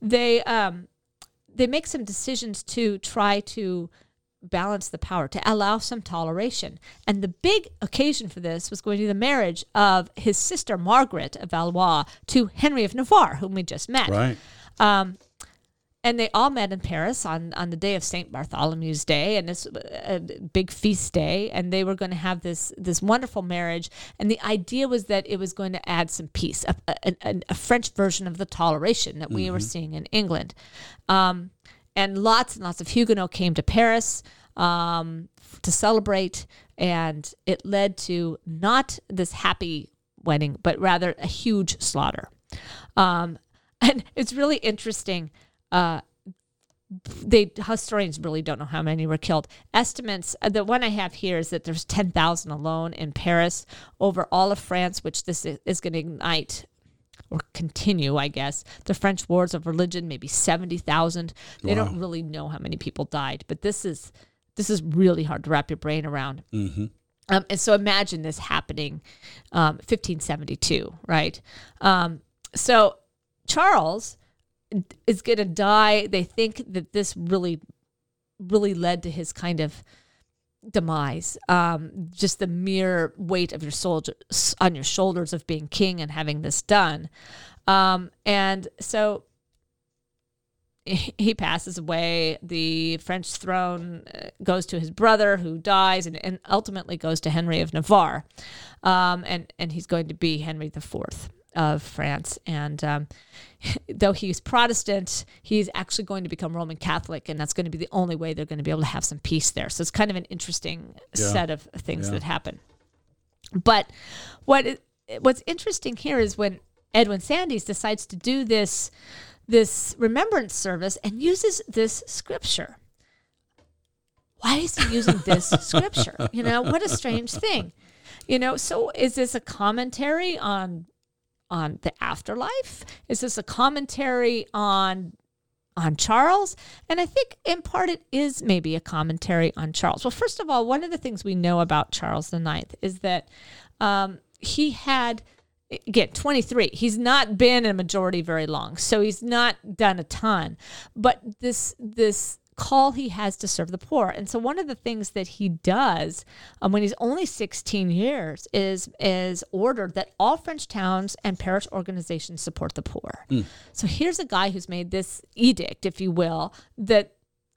they um, they make some decisions to try to balance the power, to allow some toleration. And the big occasion for this was going to be the marriage of his sister Margaret of Valois to Henry of Navarre, whom we just met.
Right.
and they all met in Paris on, on the day of Saint Bartholomew's Day, and it's a big feast day, and they were going to have this this wonderful marriage. And the idea was that it was going to add some peace, a, a, a French version of the toleration that we mm-hmm. were seeing in England. Um, and lots and lots of Huguenots came to Paris um, to celebrate, and it led to not this happy wedding, but rather a huge slaughter. Um, and it's really interesting uh, they historians really don't know how many were killed. Estimates uh, the one I have here is that there's ten thousand alone in Paris over all of France, which this is, is going to ignite or continue, I guess. The French wars of religion, maybe seventy thousand. They wow. don't really know how many people died, but this is this is really hard to wrap your brain around. Mm-hmm. Um, and so imagine this happening, um, 1572, right? Um, so Charles is going to die. They think that this really, really led to his kind of demise. Um, just the mere weight of your soldiers on your shoulders of being king and having this done. Um, and so he passes away. The French throne uh, goes to his brother, who dies, and, and ultimately goes to Henry of Navarre, um, and and he's going to be Henry the Fourth of France. And um, though he's Protestant, he's actually going to become Roman Catholic, and that's going to be the only way they're going to be able to have some peace there. So it's kind of an interesting yeah. set of things yeah. that happen. But what what's interesting here is when Edwin Sandys decides to do this this remembrance service and uses this scripture. Why is he using this scripture? You know, what a strange thing. You know, so is this a commentary on on the afterlife? Is this a commentary on on Charles? And I think in part it is maybe a commentary on Charles. Well, first of all, one of the things we know about Charles IX is that um, he had again 23 he's not been in a majority very long so he's not done a ton but this this call he has to serve the poor. And so one of the things that he does um, when he's only 16 years is is ordered that all French towns and parish organizations support the poor. Mm. So here's a guy who's made this edict, if you will, that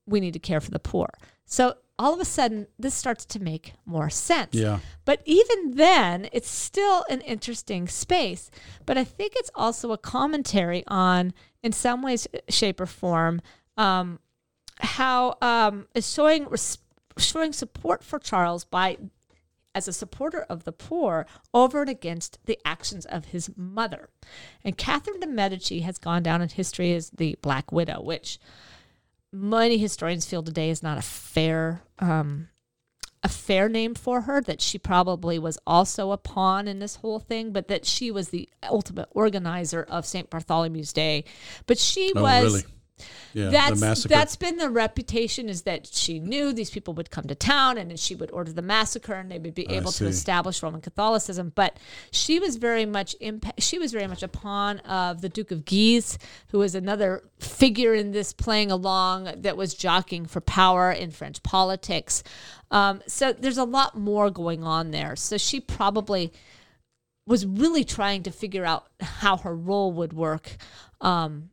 we need to care for the poor. So all of a sudden this starts to make more sense.
Yeah.
But even then, it's still an interesting space. But I think it's also a commentary on, in some ways, shape or form, um, how um, is showing showing support for Charles by as a supporter of the poor over and against the actions of his mother. And Catherine de' Medici has gone down in history as the Black Widow, which many historians feel today is not a fair um, a fair name for her. That she probably was also a pawn in this whole thing, but that she was the ultimate organizer of Saint Bartholomew's Day. But she oh, was. Really?
Yeah,
that's that's been the reputation is that she knew these people would come to town and then she would order the massacre and they would be able to establish Roman Catholicism. But she was very much impa- she was very much a pawn of the Duke of Guise, who was another figure in this playing along that was jockeying for power in French politics. Um, so there's a lot more going on there. So she probably was really trying to figure out how her role would work. Um,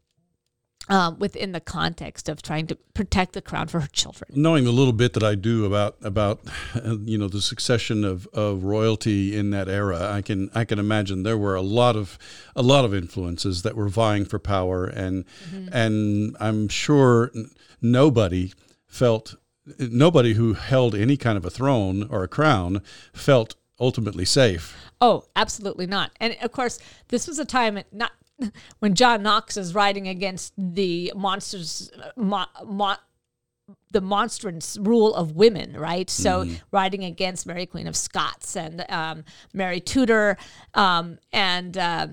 um, within the context of trying to protect the crown for her children.
Knowing the little bit that I do about about you know the succession of, of royalty in that era, I can I can imagine there were a lot of a lot of influences that were vying for power, and mm-hmm. and I'm sure nobody felt nobody who held any kind of a throne or a crown felt ultimately safe.
Oh, absolutely not. And of course, this was a time not when John Knox is writing against the monsters, mo, mo, the monstrance rule of women, right? So mm. writing against Mary Queen of Scots and um, Mary Tudor, um, and uh,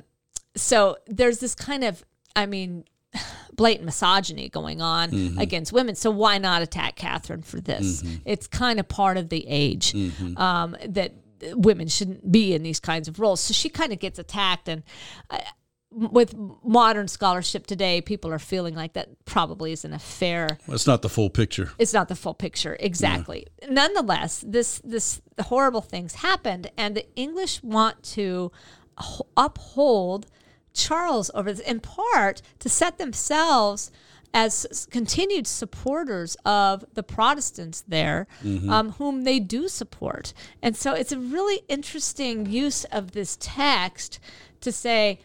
so there's this kind of, I mean, blatant misogyny going on mm-hmm. against women. So why not attack Catherine for this? Mm-hmm. It's kind of part of the age mm-hmm. um, that women shouldn't be in these kinds of roles. So she kind of gets attacked, and uh, with modern scholarship today, people are feeling like that probably isn't a fair.
Well, it's not the full picture.
It's not the full picture, exactly. Yeah. Nonetheless, this this horrible things happened, and the English want to uphold Charles over this, in part to set themselves as continued supporters of the Protestants there, mm-hmm. um, whom they do support. And so it's a really interesting use of this text to say,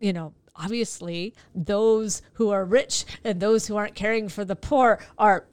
you know, obviously those who are rich and those who aren't caring for the poor are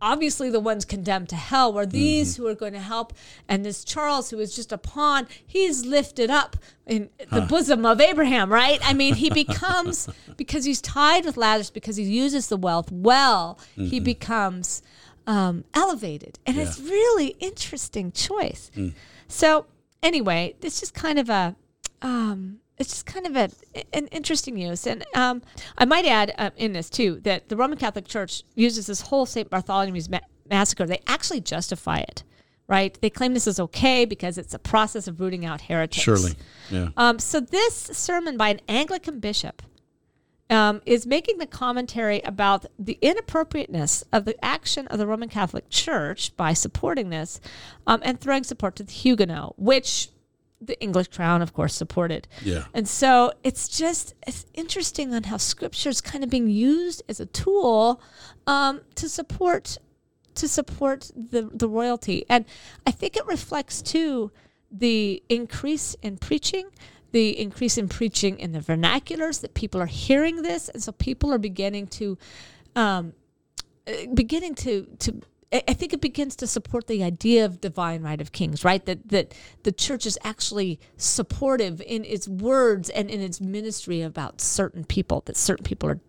obviously the ones condemned to hell were these mm-hmm. who are going to help and this charles who is just a pawn he's lifted up in the bosom of abraham right i mean he becomes because he's tied with lazarus because he uses the wealth well mm-hmm. he becomes um, elevated and yeah. it's really interesting choice mm. so anyway it's just kind of a um, it's just kind of a, an interesting use. And um, I might add uh, in this too that the Roman Catholic Church uses this whole St. Bartholomew's ma- massacre. They actually justify it, right? They claim this is okay because it's a process of rooting out heretics.
Surely, yeah.
Um, so this sermon by an Anglican bishop um, is making the commentary about the inappropriateness of the action of the Roman Catholic Church by supporting this um, and throwing support to the Huguenot, which the English crown, of course, supported.
Yeah.
And so it's just it's interesting on how scripture is kind of being used as a tool um, to support to support the the royalty, and I think it reflects too the increase in preaching. The increase in preaching in the vernaculars that people are hearing this, and so people are beginning to, um, uh, beginning to to I think it begins to support the idea of divine right of kings, right? That that the church is actually supportive in its words and in its ministry about certain people. That certain people are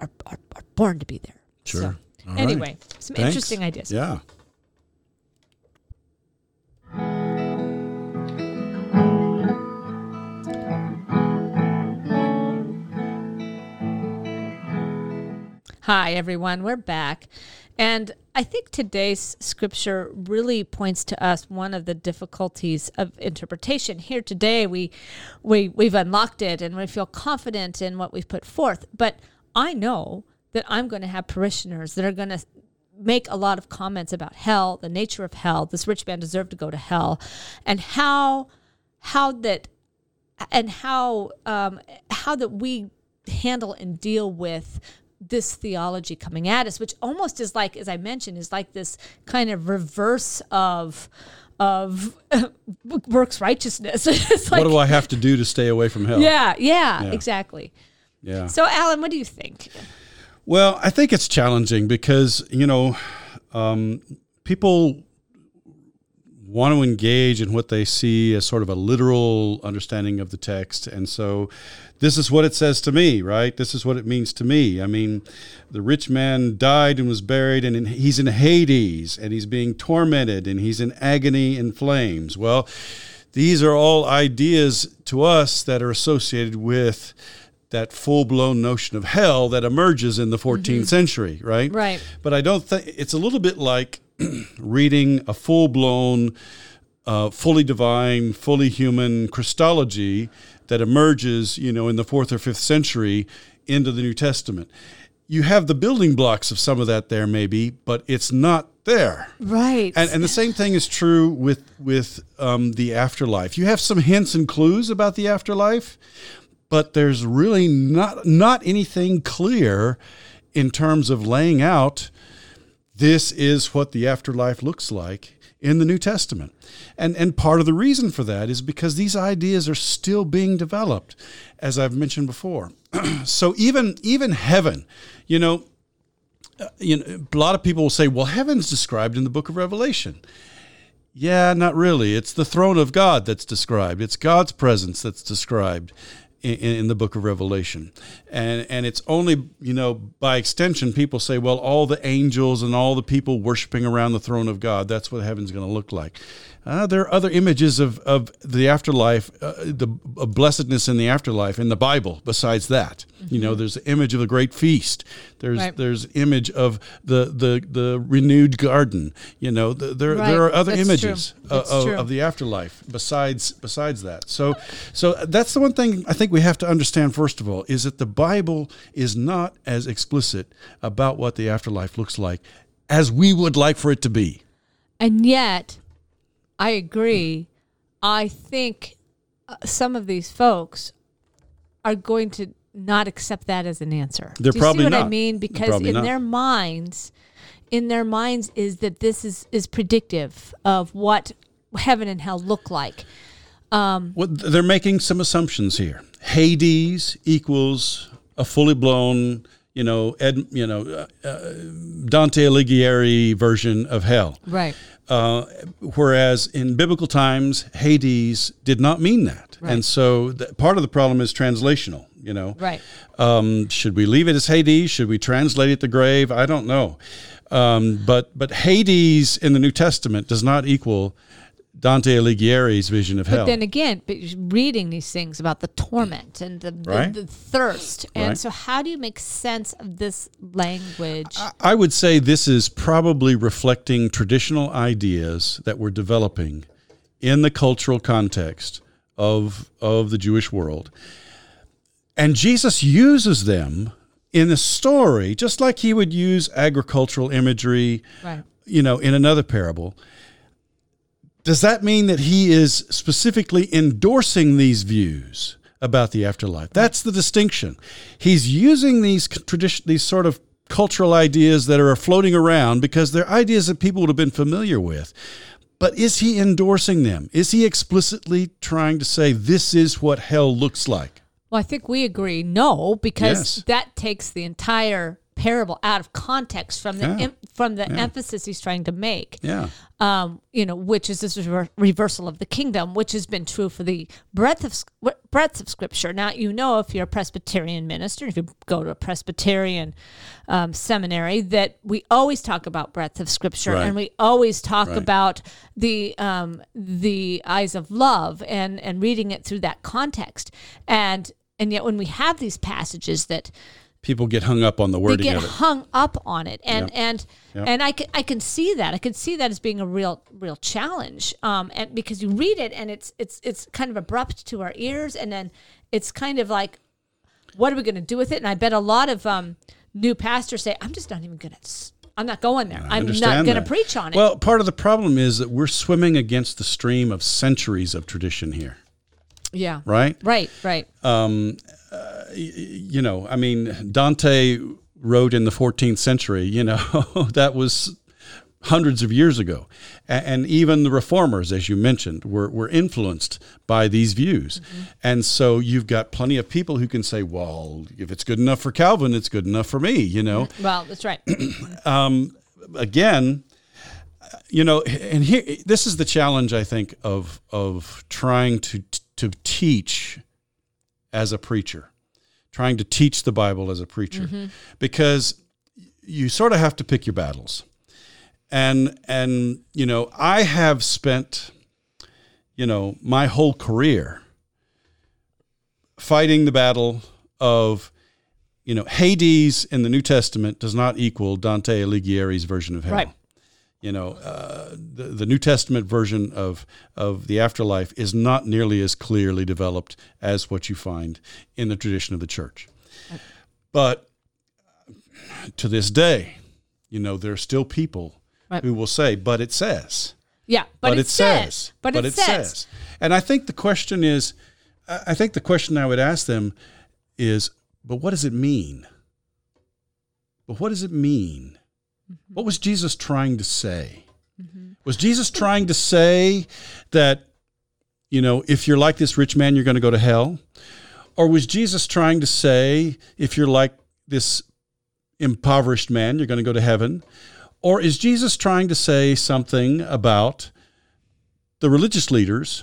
are, are, are born to be there.
Sure.
So, anyway, right. some Thanks. interesting ideas.
Yeah.
Hi, everyone. We're back. And I think today's scripture really points to us one of the difficulties of interpretation. Here today, we, we, we've unlocked it and we feel confident in what we've put forth. But I know that I'm going to have parishioners that are going to make a lot of comments about hell, the nature of hell, this rich man deserved to go to hell, and how, how that, and how, um, how that we handle and deal with this theology coming at us, which almost is like, as I mentioned, is like this kind of reverse of of works righteousness.
like, what do I have to do to stay away from hell?
Yeah, yeah, yeah, exactly.
Yeah.
So, Alan, what do you think?
Well, I think it's challenging because you know um, people want to engage in what they see as sort of a literal understanding of the text. And so this is what it says to me, right? This is what it means to me. I mean, the rich man died and was buried, and in, he's in Hades, and he's being tormented, and he's in agony and flames. Well, these are all ideas to us that are associated with that full-blown notion of hell that emerges in the 14th mm-hmm. century, right?
Right.
But I don't think it's a little bit like reading a full blown, uh, fully divine, fully human Christology that emerges, you know, in the fourth or fifth century into the New Testament. You have the building blocks of some of that there, maybe, but it's not there.
Right.
And, and the same thing is true with with um, the afterlife. You have some hints and clues about the afterlife, but there's really not not anything clear in terms of laying out this is what the afterlife looks like in the New Testament. And, and part of the reason for that is because these ideas are still being developed, as I've mentioned before. so even, even heaven, you know, uh, you know, a lot of people will say, well, heaven's described in the book of Revelation. Yeah, not really. It's the throne of God that's described. It's God's presence that's described in, in, the book of Revelation. And, and it's only, you know, by extension, people say, well, all the angels and all the people worshiping around the throne of God, that's what heaven's going to look like. Uh, there are other images of, of the afterlife, uh, the blessedness in the afterlife in the Bible. Besides that, mm-hmm. you know, mm-hmm. there's the image of the great feast. There's right. there's image of the the the renewed garden. You know, the, there right. there are other that's images of, of, the afterlife besides besides that. So so that's the one thing I think we have to understand first of all is that the Bible is not as explicit about what the afterlife looks like as we would like for it to be.
And yet I agree. I think uh, some of these folks are going to not accept that as an answer.
They're
Do you
probably
see what
not.
I mean? Because in
not.
their minds, in their minds is that this is is predictive of what heaven and hell look like.
Well, they're making some assumptions here. Hades equals a fully blown, you know, Ed, you know, uh, uh, Dante Alighieri version of hell.
Right.
Uh, whereas in biblical times, Hades did not mean that,
Right.
and so th- part of the problem is translational. You know,
Right.
um, should we leave it as Hades? Should we translate it the grave? I don't know. Um, but but Hades in the New Testament does not equal Dante Alighieri's vision of
But
hell.
But then again, but reading these things about the torment and the, the,
Right.
the thirst. And
Right.
so, how do you make sense of this language?
I would say this is probably reflecting traditional ideas that were developing in the cultural context of of the Jewish world. And Jesus uses them in the story just like he would use agricultural imagery,
right.
you know, in another parable. Does that mean that he is specifically endorsing these views about the afterlife? That's the distinction. He's using these tradition, these sort of cultural ideas that are floating around because they're ideas that people would have been familiar with. But is he endorsing them? Is he explicitly trying to say this is what hell looks like?
Well, I think we agree no, because
Yes.
that takes the entire parable out of context from the
Yeah.
em- from the
Yeah.
emphasis he's trying to make.
Yeah.
Um, you know, which is this rever- reversal of the kingdom, which has been true for the breadth of breadth of Scripture. Now, you know, if you're a Presbyterian minister, if you go to a Presbyterian um, seminary, that we always talk about breadth of Scripture,
Right.
and we always talk
Right.
about the um, the eyes of love and and reading it through that context. And and yet, when we have these passages that
People get hung up on the
they get
of it.
hung up on it. And
Yep.
and
Yep.
and I can, I can see that. I can see that as being a real real challenge um and because you read it and it's it's it's kind of abrupt to our ears and then it's kind of like what are we going to do with it? And I bet a lot of um new pastors say I'm just not even going to I'm not going there.
I
I'm not going to preach on it.
Well, part of the problem is that we're swimming against the stream of centuries of tradition here,
yeah.
Right?
right right
you know, I mean, Dante wrote in the 14th century, you know, that was hundreds of years ago. And even the reformers, as you mentioned, were, were influenced by these views. Mm-hmm. And so you've got plenty of people who can say, well, if it's good enough for Calvin, it's good enough for me, you know. Mm-hmm.
well that's right um,
again, you know, and here this is the challenge I think of of trying to to teach as a preacher, trying to teach the Bible as a preacher, mm-hmm. because you sort of have to pick your battles, and and you know I have spent, you know, my whole career fighting the battle of you know, Hades in the New Testament does not equal Dante Alighieri's version of hell.
Right.
You know, uh, the, the New Testament version of, of the afterlife is not nearly as clearly developed as what you find in the tradition of the church. But to this day, you know, there are still people
Right.
who will say, but it says
yeah but, it, says, but, it, says.
And I think the question is, I think the question I would ask them is, but what does it mean? But what does it mean? What was Jesus trying to say? Was Jesus trying to say that, you know, if you're like this rich man, you're going to go to hell? Or was Jesus trying to say, if you're like this impoverished man, you're going to go to heaven? Or is Jesus trying to say something about the religious leaders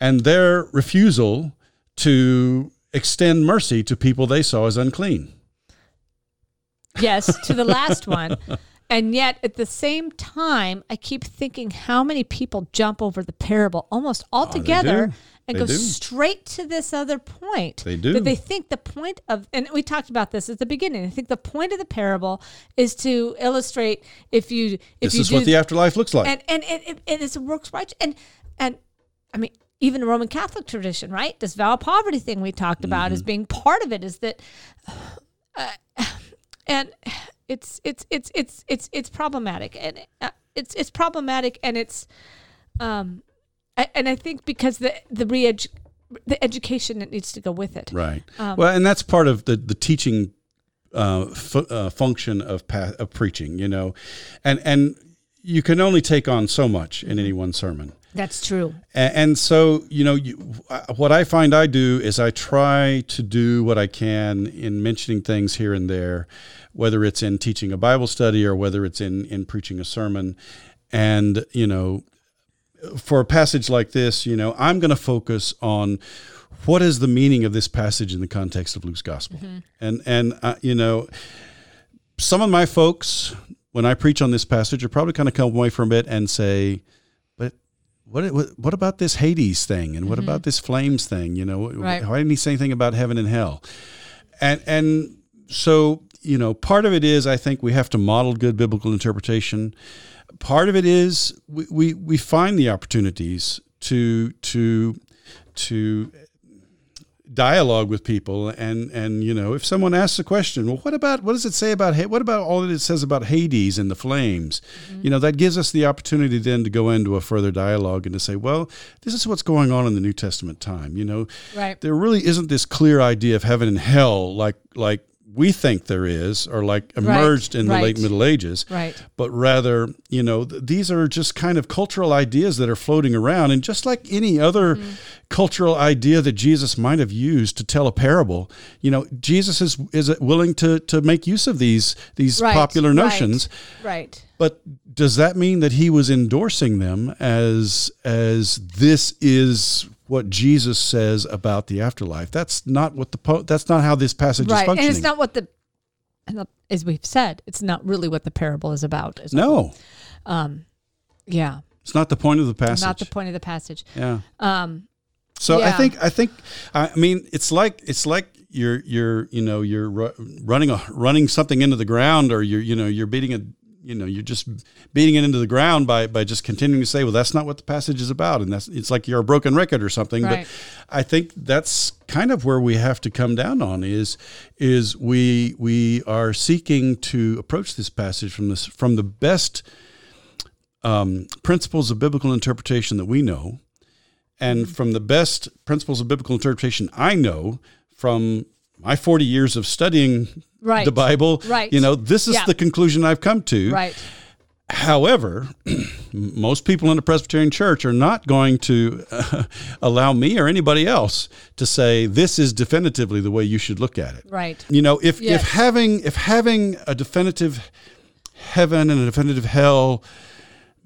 and their refusal to extend mercy to people they saw as unclean?
Yes, to the last one. And yet, at the same time, I keep thinking how many people jump over the parable almost altogether
do.
and
They
go
do.
straight to this other point.
They do.
That they think the point of, and we talked about this at the beginning. I think the point of the parable is to illustrate if you if
This
you
is
do
what the afterlife looks like.
and and and, and it's works right and and I mean even the Roman Catholic tradition, right? This vow of poverty thing we talked about
Mm-hmm.
as being part of it is that, uh, and it's it's it's it's it's it's problematic and uh, it's it's problematic and it's um I- and I think because the the re the education that needs to go with it.
Right. Um, well, and that's part of the the teaching uh, f- uh, function of pa- of preaching. You know, and and you can only take on so much in any one sermon.
That's true.
And, and so, you know, you, what I find I do is I try to do what I can in mentioning things here and there, whether it's in teaching a Bible study or whether it's in in preaching a sermon. And you know, for a passage like this, you know, I'm going to focus on what is the meaning of this passage in the context of Luke's gospel. Mm-hmm. And and uh, you know, some of my folks when I preach on this passage are probably kind of come away from it and say, what what about this Hades thing and what mm-hmm. about this flames thing? You know, right. why didn't he say anything about heaven and hell? And and so you know, part of it is I think we have to model good biblical interpretation part of it is we, we, we find the opportunities to to to dialogue with people and and you know if someone asks a question well what about what does it say about what about all that it says about hades and the flames? Mm-hmm. you know that gives us the opportunity then to go into a further dialogue and to say well this is what's going on in the new testament time you know?
Right.
There really isn't this clear idea of heaven and hell like like we think there is, or like emerged right, in the right. late Middle Ages,
right?
But rather, you know, th- these are just kind of cultural ideas that are floating around, and just like any other mm-hmm. cultural idea that Jesus might have used to tell a parable, you know, Jesus is is willing to to make use of these these right, popular notions,
right?
But does that mean that he was endorsing them as as this is what Jesus says about the afterlife. That's not what the po- that's not how this passage
right.
is functioning.
And it's not what the as we've said, it's not really what the parable is about. Is
no.
Um, yeah.
It's not the point of the passage.
Not the point of the passage.
Yeah.
Um,
so yeah. I think I think I mean it's like it's like you're you're you know you're running a running something into the ground or you're you know you're beating a you know you're just beating it into the ground by by just continuing to say well that's not what the passage is about and that's it's like you're a broken record or something right. but i think that's kind of where we have to come down on is is we we are seeking to approach this passage from this from the best um, principles of biblical interpretation that we know and from the best principles of biblical interpretation i know from my 40 years of studying
right.
the Bible.
Right.
You know, this is yeah. the conclusion I've come to.
Right.
However, most people in the Presbyterian Church are not going to uh, allow me or anybody else to say this is definitively the way you should look at it.
Right.
You know, if yes. if having if having a definitive heaven and a definitive hell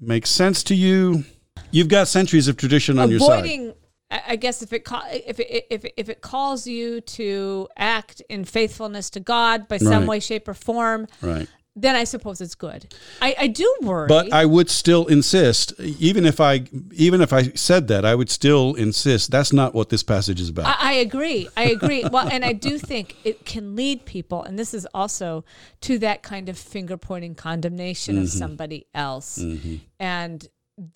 makes sense to you, you've got centuries of tradition on
Avoiding
your side.
I guess if it if it, if it, if it calls you to act in faithfulness to God by some right. way, shape, or form,
right.
Then I suppose it's good. I, I do worry,
but I would still insist, even if I even if I said that, I would still insist that's not what this passage is about.
I, I agree. I agree. well, and I do think it can lead people, and this is also to that kind of finger pointing condemnation mm-hmm. of somebody else, mm-hmm. and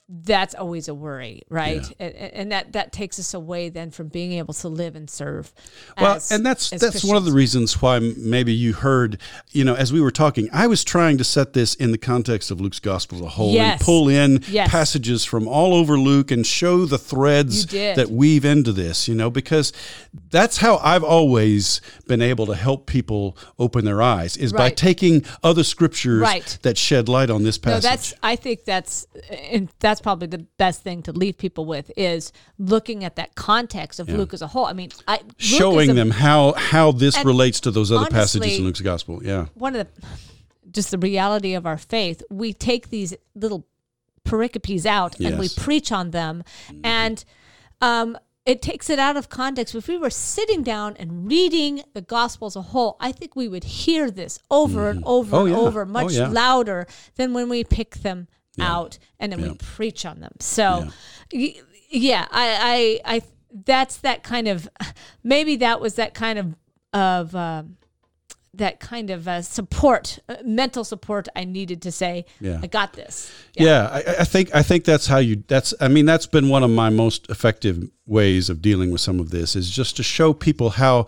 that's always a worry, right? Yeah. And, and, that that takes us away then from being able to live and serve.
Well, as, and that's that's Christians. one of the reasons why maybe you heard, you know, as we were talking, I was trying to set this in the context of Luke's gospel as a whole
yes.
and pull in yes. passages from all over Luke and show the threads that weave into this, you know, because that's how I've always been able to help people open their eyes is right. by taking other scriptures
right.
that shed light on this passage.
No, that's I think that's uh, in that's probably the best thing to leave people with is looking at that context of yeah. Luke as a whole. I mean, I,
showing a, them how how this relates to those other honestly, passages in Luke's gospel. Yeah,
one of the just the reality of our faith. We take these little pericopes out yes. and we preach on them, mm-hmm. and um, it takes it out of context. If we were sitting down and reading the gospel as a whole, I think we would hear this over mm-hmm. and over
oh,
and
yeah.
over, much oh, yeah. louder than when we pick them yeah. out and then yeah. we preach on them. So yeah, yeah I, I, I, that's that kind of, maybe that was that kind of, of, uh, that kind of uh, support, uh, mental support I needed to say,
Yeah.
I got this.
Yeah, I, I think I think that's how you. That's I mean that's been one of my most effective ways of dealing with some of this is just to show people how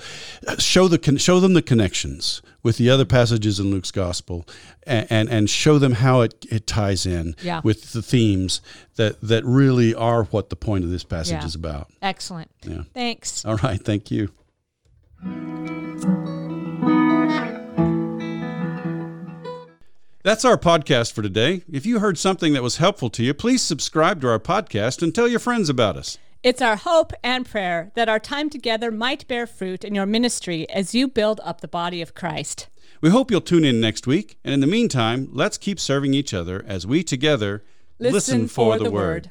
show the show them the connections with the other passages in Luke's gospel and and, and show them how it, it ties in
Yeah.
with the themes that that really are what the point of this passage
Yeah.
is about.
Excellent.
Yeah.
Thanks.
All right, thank you. That's our podcast for today. If you heard something that was helpful to you, please subscribe to our podcast and tell your friends about us.
It's our hope and prayer that our time together might bear fruit in your ministry as you build up the body of Christ.
We hope you'll tune in next week. And in the meantime, let's keep serving each other as we together listen, for, the, word.